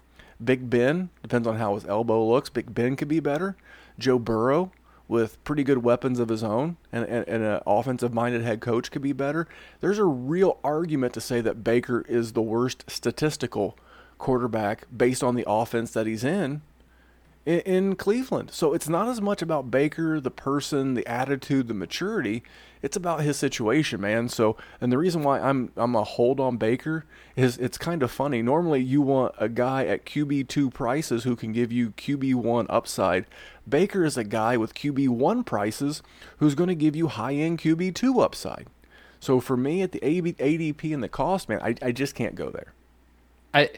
Big Ben depends on how his elbow looks. Big Ben could be better. Joe Burrow with pretty good weapons of his own and, and, an offensive minded head coach could be better. There's a real argument to say that Baker is the worst statistical quarterback based on the offense that he's in, in Cleveland. So it's not as much about Baker, the person, the attitude, the maturity. It's about his situation, man. So, and the reason why I'm I'm a hold on Baker is it's kind of funny. Normally, you want a guy at QB two prices who can give you QB one upside. Baker is a guy with QB one prices who's going to give you high end QB two upside. So for me, at the ADP and the cost, man, I, I just can't go there. I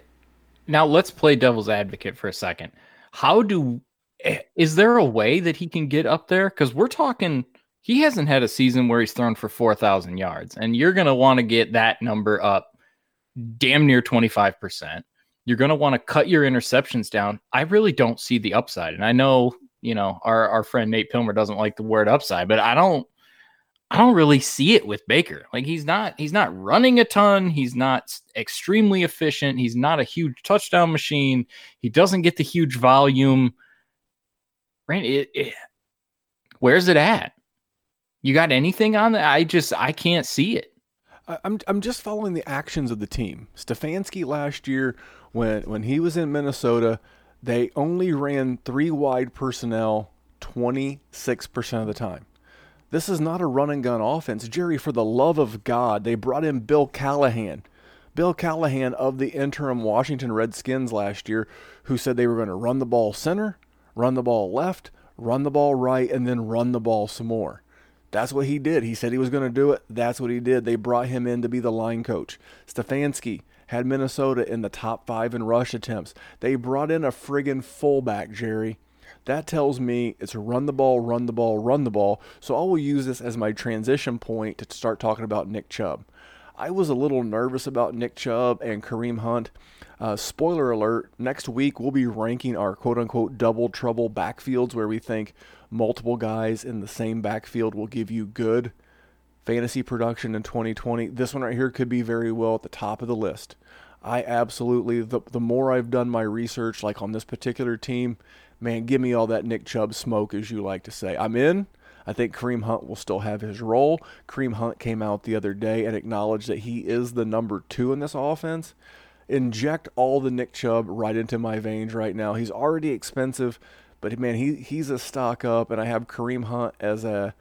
now let's play devil's advocate for a second how do eh, is there a way that he can get up there? Because we're talking he hasn't had a season where he's thrown for 4,000 yards, and you're going to want to get that number up damn near 25%. You're going to want to cut your interceptions down. I really don't see the upside. And I know, you know, our, our friend Nate Pilmer doesn't like the word upside, but I don't I don't really see it with Baker. Like he's not he's not running a ton, he's not extremely efficient, he's not a huge touchdown machine. He doesn't get the huge volume. Randy, it, it, where's it at? You got anything on that? I just I can't see it. I'm I'm just following the actions of the team. Stefanski last year when when he was in Minnesota, they only ran three wide personnel 26% of the time. This is not a run and gun offense. Jerry, for the love of God, they brought in Bill Callahan. Bill Callahan of the interim Washington Redskins last year, who said they were going to run the ball center, run the ball left, run the ball right, and then run the ball some more. That's what he did. He said he was going to do it. That's what he did. They brought him in to be the line coach. Stefanski had Minnesota in the top five in rush attempts. They brought in a friggin' fullback, Jerry. That tells me it's run the ball, run the ball, run the ball. So I will use this as my transition point to start talking about Nick Chubb. I was a little nervous about Nick Chubb and Kareem Hunt. Uh, spoiler alert, next week we'll be ranking our quote unquote double trouble backfields where we think multiple guys in the same backfield will give you good fantasy production in 2020. This one right here could be very well at the top of the list. I absolutely, the, the more I've done my research, like on this particular team, man, give me all that Nick Chubb smoke, as you like to say. I'm in. I think Kareem Hunt will still have his role. Kareem Hunt came out the other day and acknowledged that he is the number two in this offense. Inject all the Nick Chubb right into my veins right now. He's already expensive, but man, he he's a stock up, and I have Kareem Hunt as a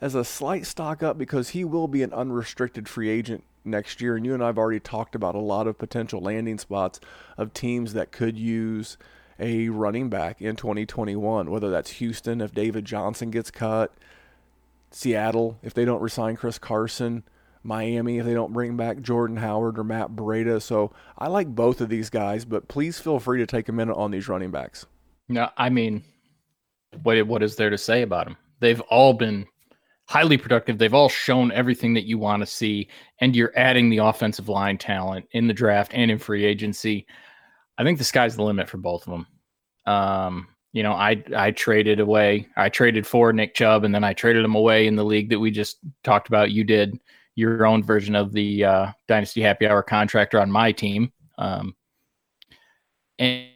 as a slight stock up because he will be an unrestricted free agent next year. And you and I have already talked about a lot of potential landing spots of teams that could use a running back in 2021, whether that's Houston if David Johnson gets cut, Seattle if they don't resign Chris Carson, Miami if they don't bring back Jordan Howard or Matt Breida. So I like both of these guys, but please feel free to take a minute on these running backs. No, I mean, what what is there to say about them? They've all been highly productive. They've all shown everything that you want to see, and you're adding the offensive line talent in the draft and in free agency. I think the sky's the limit for both of them. Um, you know, I I traded away, I traded for Nick Chubb, and then I traded him away in the league that we just talked about. You did your own version of the uh, Dynasty Happy Hour contractor on my team, um, and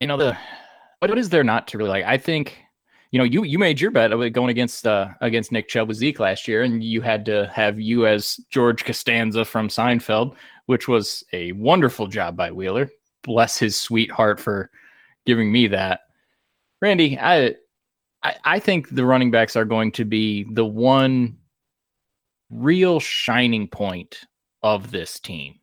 you know the what is there not to really like? I think you know, you you made your bet going against uh, against Nick Chubb with Zeke last year, and you had to have you as George Costanza from Seinfeld, which was a wonderful job by Wheeler. Bless his sweetheart for giving me that. Randy, I, I I think the running backs are going to be the one real shining point of this team.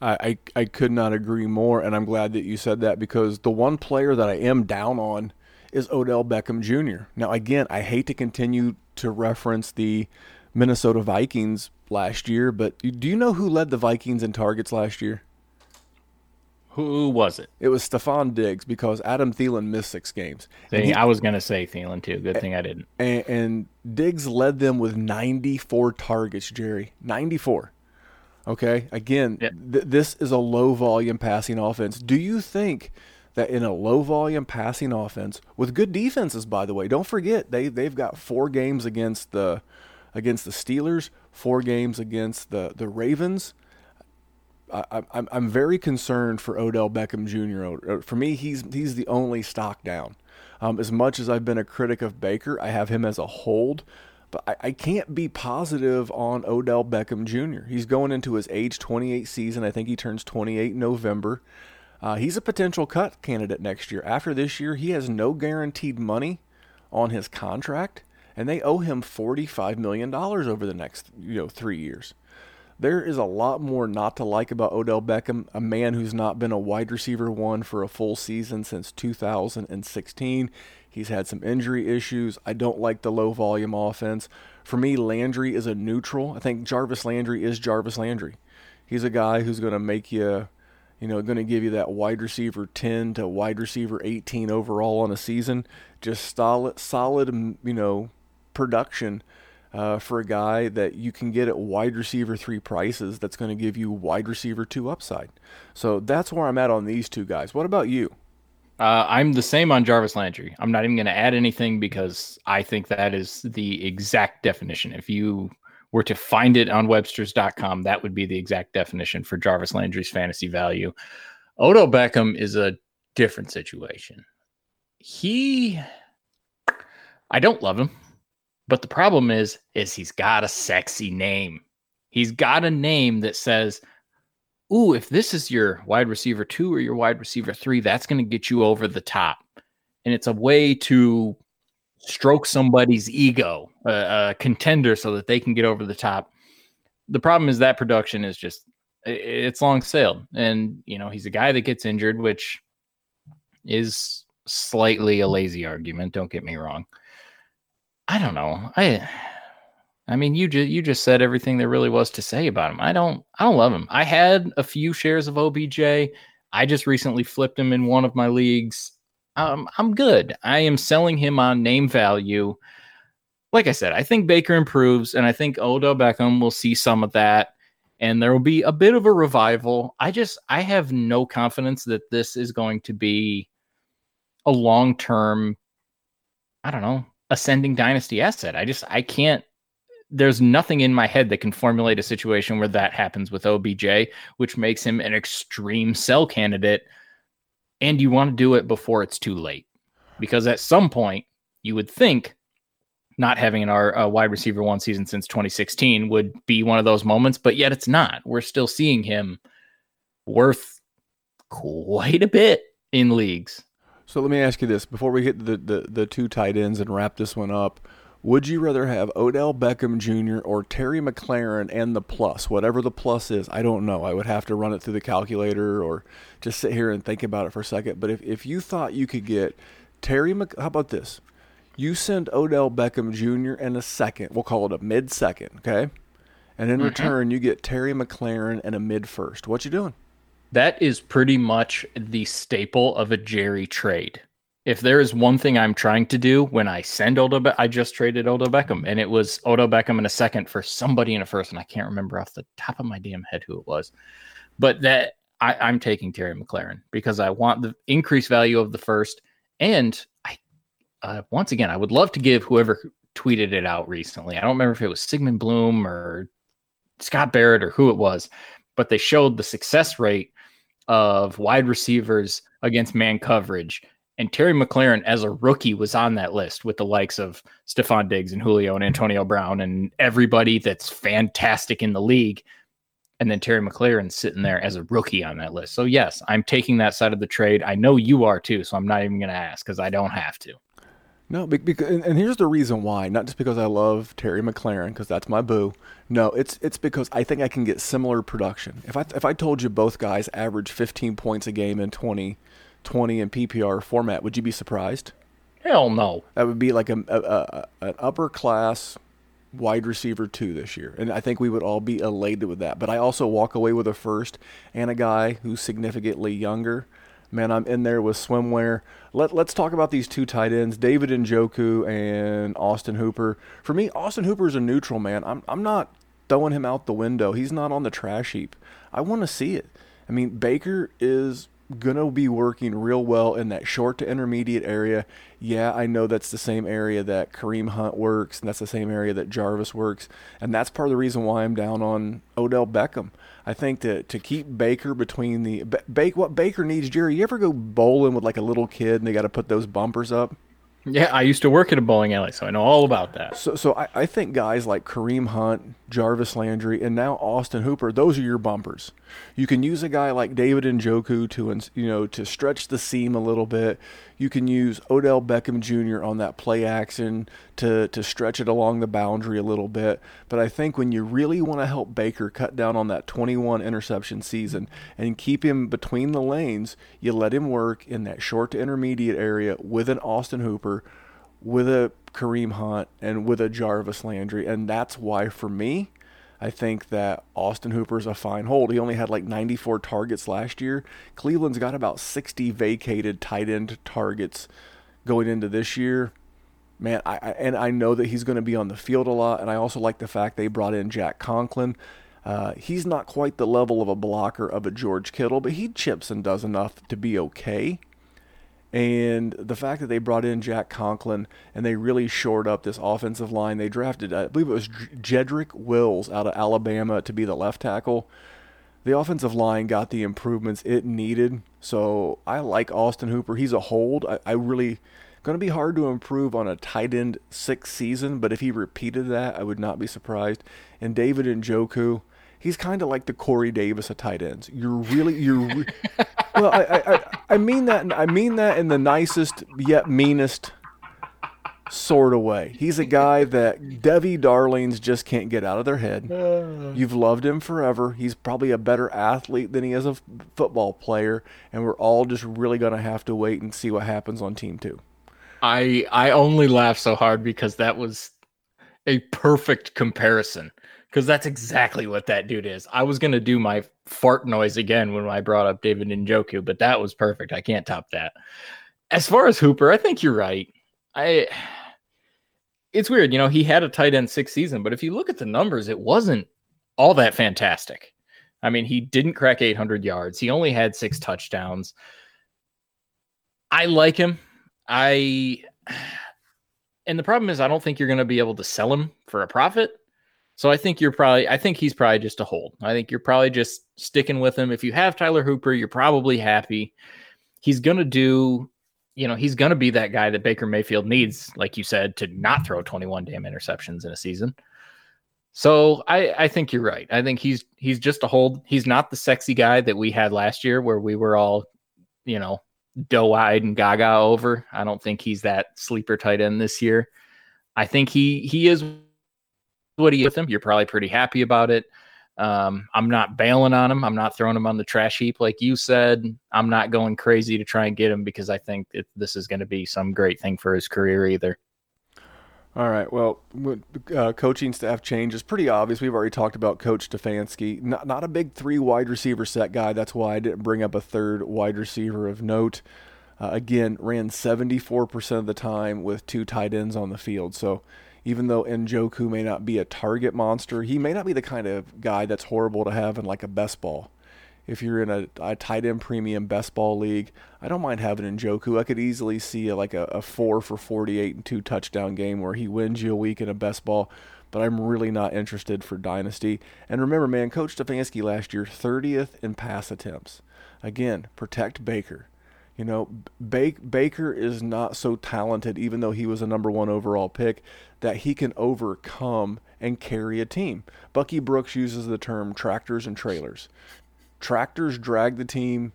I, I, I could not agree more, and I'm glad that you said that because the one player that I am down on is Odell Beckham Jr. Now, again, I hate to continue to reference the Minnesota Vikings last year, but do you know who led the Vikings in targets last year? Who was it? It was Stefon Diggs because Adam Thielen missed six games. He, I was going to say Thielen too. Good thing I didn't. And, and Diggs led them with 94 targets, Jerry. 94. Okay. Again, yep. th- this is a low volume passing offense. Do you think that in a low volume passing offense with good defenses, by the way, don't forget they they've got four games against the against the Steelers, four games against the the Ravens. I, I'm I'm very concerned for Odell Beckham Jr. Uh, for me, he's he's the only stock down. Um, as much as I've been a critic of Baker, I have him as a hold, but I, I can't be positive on Odell Beckham Jr. He's going into his age 28 season. I think he turns 28 in November. Uh, he's a potential cut candidate next year. After this year, he has no guaranteed money on his contract, and they owe him $45 million over the next you know three years. There is a lot more not to like about Odell Beckham, a man who's not been a wide receiver one for a full season since 2016. He's had some injury issues. I don't like the low volume offense. For me, Landry is a neutral. I think Jarvis Landry is Jarvis Landry. He's a guy who's going to make you, you know, going to give you that wide receiver 10 to wide receiver 18 overall on a season. Just solid, solid, you know, production uh, for a guy that you can get at wide receiver three prices that's going to give you wide receiver two upside. So that's where I'm at on these two guys. What about you? Uh, I'm the same on Jarvis Landry. I'm not even going to add anything because I think that is the exact definition. If you were to find it on Webster's.com, that would be the exact definition for Jarvis Landry's fantasy value. Odo Beckham is a different situation. He, I don't love him. But the problem is, is he's got a sexy name. He's got a name that says, "Ooh, if this is your wide receiver two or your wide receiver three, that's going to get you over the top." And it's a way to stroke somebody's ego, a, a contender, so that they can get over the top. The problem is that production is just it's long sailed, and you know he's a guy that gets injured, which is slightly a lazy argument. Don't get me wrong I don't know. I I mean, you just you just said everything there really was to say about him. I don't I don't love him. I had a few shares of OBJ. I just recently flipped him in one of my leagues. Um, I'm good. I am selling him on name value. Like I said, I think Baker improves, and I think Odo Beckham will see some of that, and there will be a bit of a revival. I just I have no confidence that this is going to be a long term. I don't know ascending dynasty asset. I just I can't there's nothing in my head that can formulate a situation where that happens with OBJ, which makes him an extreme sell candidate. And you want to do it before it's too late. Because at some point, you would think not having an R, a wide receiver one season since 2016 would be one of those moments, but yet it's not. We're still seeing him worth quite a bit in leagues. So let me ask you this before we hit the, the, the two tight ends and wrap this one up. Would you rather have Odell Beckham Jr. or Terry McLaurin and the plus, whatever the plus is? I don't know. I would have to run it through the calculator or just sit here and think about it for a second. But if, if you thought you could get Terry, Mc, how about this? You send Odell Beckham Jr. in a second. We'll call it a mid second, okay? And in mm-hmm. return, you get Terry McLaurin and a mid first. What you doing? That is pretty much the staple of a Jerry trade. If there is one thing I'm trying to do when I send Odo, Be- I just traded Odo Beckham, and it was Odo Beckham in a second for somebody in a first, and I can't remember off the top of my damn head who it was. But that I, I'm taking Terry McLaurin because I want the increased value of the first, and I uh, once again I would love to give whoever tweeted it out recently. I don't remember if it was Sigmund Bloom or Scott Barrett or who it was, but they showed the success rate of wide receivers against man coverage. And Terry McLaurin, as a rookie, was on that list with the likes of Stefon Diggs and Julio and Antonio Brown and everybody that's fantastic in the league. And then Terry McLaurin sitting there as a rookie on that list. So, yes, I'm taking that side of the trade. I know you are too. So, I'm not even going to ask because I don't have to. No, because and here's the reason why. Not just because I love Terry McLaurin, because that's my boo. No, it's it's because I think I can get similar production. If I if I told you both guys average 15 points a game in 20, 20 in PPR format, would you be surprised? Hell no. That would be like a, a, a an upper class wide receiver two this year, and I think we would all be elated with that. But I also walk away with a first and a guy who's significantly younger man, I'm in there with swimwear. Let, let's talk about these two tight ends, David Njoku and Austin Hooper. For me, Austin Hooper is a neutral, man. I'm, I'm not throwing him out the window. He's not on the trash heap. I want to see it. I mean, Baker is going to be working real well in that short to intermediate area. Yeah, I know that's the same area that Kareem Hunt works, and that's the same area that Jarvis works. And that's part of the reason why I'm down on Odell Beckham. I think that to keep Baker between the. Bake, what Baker needs, Jerry, you ever go bowling with like a little kid and they got to put those bumpers up? Yeah, I used to work at a bowling alley, so I know all about that. So, so I, I think guys like Kareem Hunt, Jarvis Landry, and now Austin Hooper, those are your bumpers. You can use a guy like David Njoku to, you know, to stretch the seam a little bit. You can use Odell Beckham Jr. on that play action to, to stretch it along the boundary a little bit. But I think when you really want to help Baker cut down on that 21 interception season and keep him between the lanes, you let him work in that short to intermediate area with an Austin Hooper, with a Kareem Hunt, and with a Jarvis Landry. And that's why, for me, I think that Austin Hooper's a fine hold. He only had like 94 targets last year. Cleveland's got about 60 vacated tight end targets going into this year. Man, I, I and I know that he's going to be on the field a lot, and I also like the fact they brought in Jack Conklin. Uh, he's not quite the level of a blocker of a George Kittle, but he chips and does enough to be okay. And the fact that they brought in Jack Conklin and they really shored up this offensive line, they drafted, I believe it was Jedrick Wills out of Alabama to be the left tackle. The offensive line got the improvements it needed. So I like Austin Hooper. He's a hold. I, I really going to be hard to improve on a tight end six season, but if he repeated that, I would not be surprised. And David Njoku, he's kind of like the Corey Davis of tight ends. You're really you're re- well. I, I I mean that I mean that in the nicest yet meanest sort of way. He's a guy that Devy Darlings just can't get out of their head. Uh. You've loved him forever. He's probably a better athlete than he is a football player, and we're all just really going to have to wait and see what happens on team 2. I I only laugh so hard because that was a perfect comparison because that's exactly what that dude is. I was gonna do my fart noise again when I brought up David Njoku, but that was perfect. I can't top that. As far as Hooper, I think you're right. I it's weird, you know, he had a tight end six season, but if you look at the numbers, it wasn't all that fantastic. I mean, he didn't crack 800 yards. He only had six touchdowns. I like him. I and the problem is I don't think you're going to be able to sell him for a profit. So I think you're probably I think he's probably just a hold. I think you're probably just sticking with him. If you have Tyler Hooper, you're probably happy. He's going to do, you know, he's going to be that guy that Baker Mayfield needs, like you said, to not throw 21 damn interceptions in a season. So I, I think you're right. I think he's he's just a hold. He's not the sexy guy that we had last year where we were all, you know, doe-eyed and gaga over. I don't think he's that sleeper tight end this year. I think he he is what do he with him. You're probably pretty happy about it. Um, I'm not bailing on him. I'm not throwing him on the trash heap like you said. I'm not going crazy to try and get him because I think that this is going to be some great thing for his career either. All right. Well, uh, coaching staff change is pretty obvious. We've already talked about Coach Stefanski. Not not a big three wide receiver set guy. That's why I didn't bring up a third wide receiver of note. Uh, again, ran 74% of the time with two tight ends on the field. So even though Njoku may not be a target monster, he may not be the kind of guy that's horrible to have in like a best ball. If you're in a, a tight end premium best ball league, I don't mind having Njoku. I could easily see a, like a, a four for 48 and two touchdown game where he wins you a week in a best ball but I'm really not interested for Dynasty. And remember, man, Coach Stefanski last year, 30th in pass attempts. Again, protect Baker. You know, Baker is not so talented, even though he was a number one overall pick, that he can overcome and carry a team. Bucky Brooks uses the term tractors and trailers. Tractors drag the team,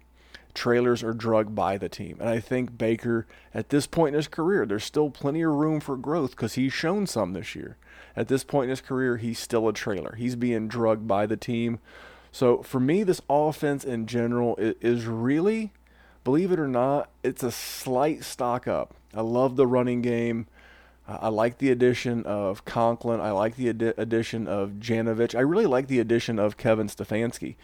trailers are drugged by the team. And I think Baker, at this point in his career, there's still plenty of room for growth because he's shown some this year. At this point in his career, he's still a trailer. He's being drugged by the team. So for me, this offense in general is really believe it or not, it's a slight stock up. I love the running game. I like the addition of Conklin. I like the adi- addition of Janovich. I really like the addition of Kevin Stefanski.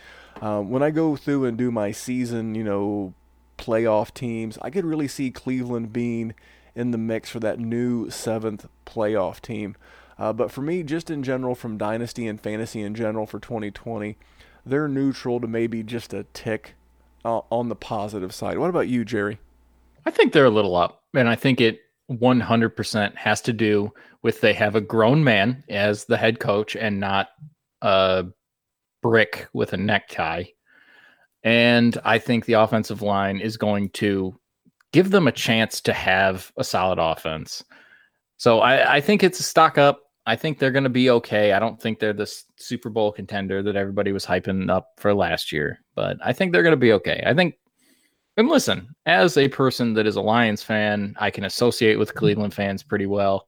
Um, when I go through and do my season, you know, playoff teams, I could really see Cleveland being in the mix for that new seventh playoff team. Uh, but for me, just in general, from Dynasty and Fantasy in general for 2020, they're neutral to maybe just a tick uh, on the positive side. What about you, Jerry? I think they're a little up, and I think it 100% has to do with they have a grown man as the head coach and not a brick with a necktie. And I think the offensive line is going to give them a chance to have a solid offense. So I, I think it's a stock up. I think they're going to be okay. I don't think they're the Super Bowl contender that everybody was hyping up for last year, but I think they're going to be okay. I think, and listen, as a person that is a Lions fan, I can associate with Cleveland fans pretty well.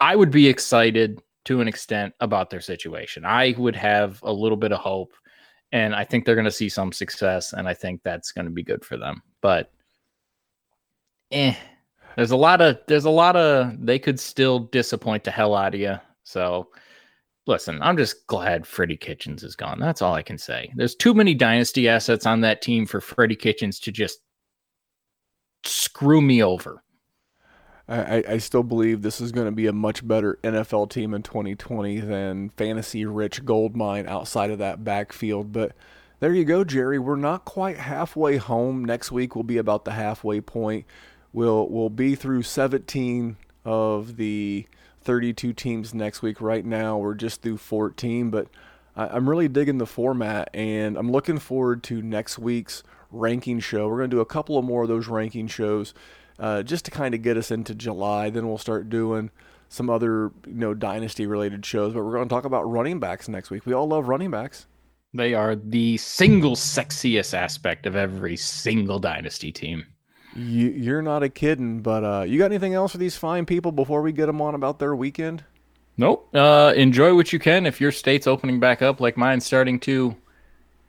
I would be excited to an extent about their situation. I would have a little bit of hope, and I think they're going to see some success, and I think that's going to be good for them. But, eh, there's a lot of there's a lot of they could still disappoint the hell out of you. So listen, I'm just glad Freddie Kitchens is gone. That's all I can say. There's too many dynasty assets on that team for Freddie Kitchens to just screw me over. I, I still believe this is going to be a much better NFL team in 2020 than fantasy rich gold mine outside of that backfield. But there you go, Jerry. We're not quite halfway home. Next week will be about the halfway point. We'll we'll be through 17 of the 32 teams next week. Right now, we're just through 14, but I, am really digging the format, and I'm looking forward to next week's ranking show. We're going to do a couple of more of those ranking shows uh, just to kind of get us into July. Then we'll start doing some other you know dynasty related shows, but we're going to talk about running backs next week. We all love running backs. They are the single sexiest aspect of every single dynasty team. You, you're not a kidding, but uh, you got anything else for these fine people before we get them on about their weekend? Nope. Uh, enjoy what you can. If your state's opening back up, like mine's starting to,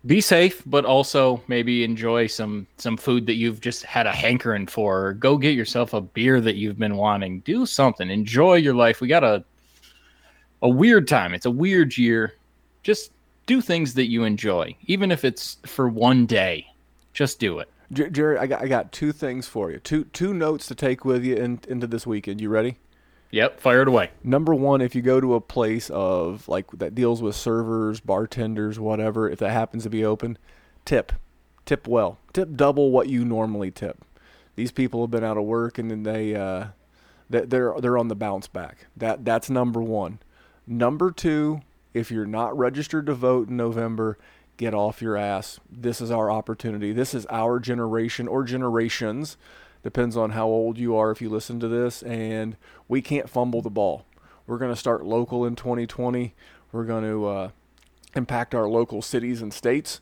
be safe, but also maybe enjoy some some food that you've just had a hankering for. Or go get yourself a beer that you've been wanting. Do something. Enjoy your life. We got a a weird time. It's a weird year. Just do things that you enjoy, even if it's for one day. Just do it. Jerry, I got I got two things for you. Two two notes to take with you in, into this weekend. You ready? Yep, fired away. Number one, if you go to a place of like that deals with servers, bartenders, whatever, if that happens to be open, tip, tip well, tip double what you normally tip. These people have been out of work and then they uh, they're they're on the bounce back. That that's number one. Number two, if you're not registered to vote in November, get off your ass. This is our opportunity. This is our generation or generations. Depends on how old you are if you listen to this. And we can't fumble the ball. We're going to start local in 2020. We're going to uh, impact our local cities and states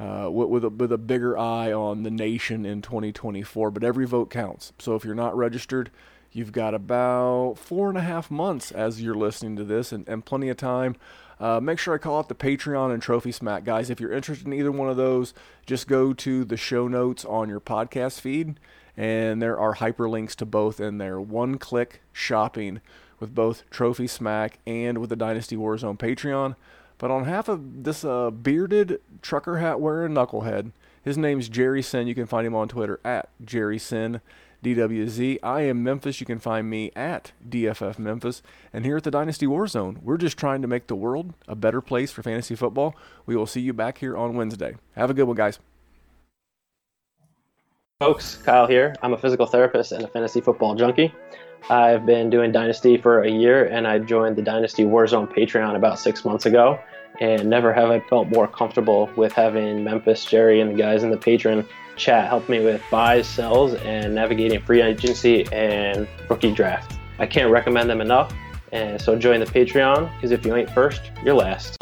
uh, with, a, with a bigger eye on the nation in 2024. But every vote counts. So if you're not registered, you've got about four and a half months as you're listening to this and, and plenty of time uh, make sure I call out the Patreon and Trophy Smack. Guys, if you're interested in either one of those, just go to the show notes on your podcast feed, and there are hyperlinks to both in there. One click shopping with both Trophy Smack and with the Dynasty Warzone Patreon. But on half of this uh, bearded trucker hat wearing knucklehead, his name's Jerry Sin. You can find him on Twitter at Jerry Sin. DWZ. I am Memphis. You can find me at DFF Memphis. And here at the Dynasty Warzone, we're just trying to make the world a better place for fantasy football. We will see you back here on Wednesday. Have a good one, guys. Folks, Kyle here. I'm a physical therapist and a fantasy football junkie. I've been doing Dynasty for a year, and I joined the Dynasty Warzone Patreon about six months ago. And never have I felt more comfortable with having Memphis, Jerry, and the guys in the Patreon chat helped me with buys, sells, and navigating free agency and rookie draft. I can't recommend them enough. And so join the Patreon because if you ain't first, you're last.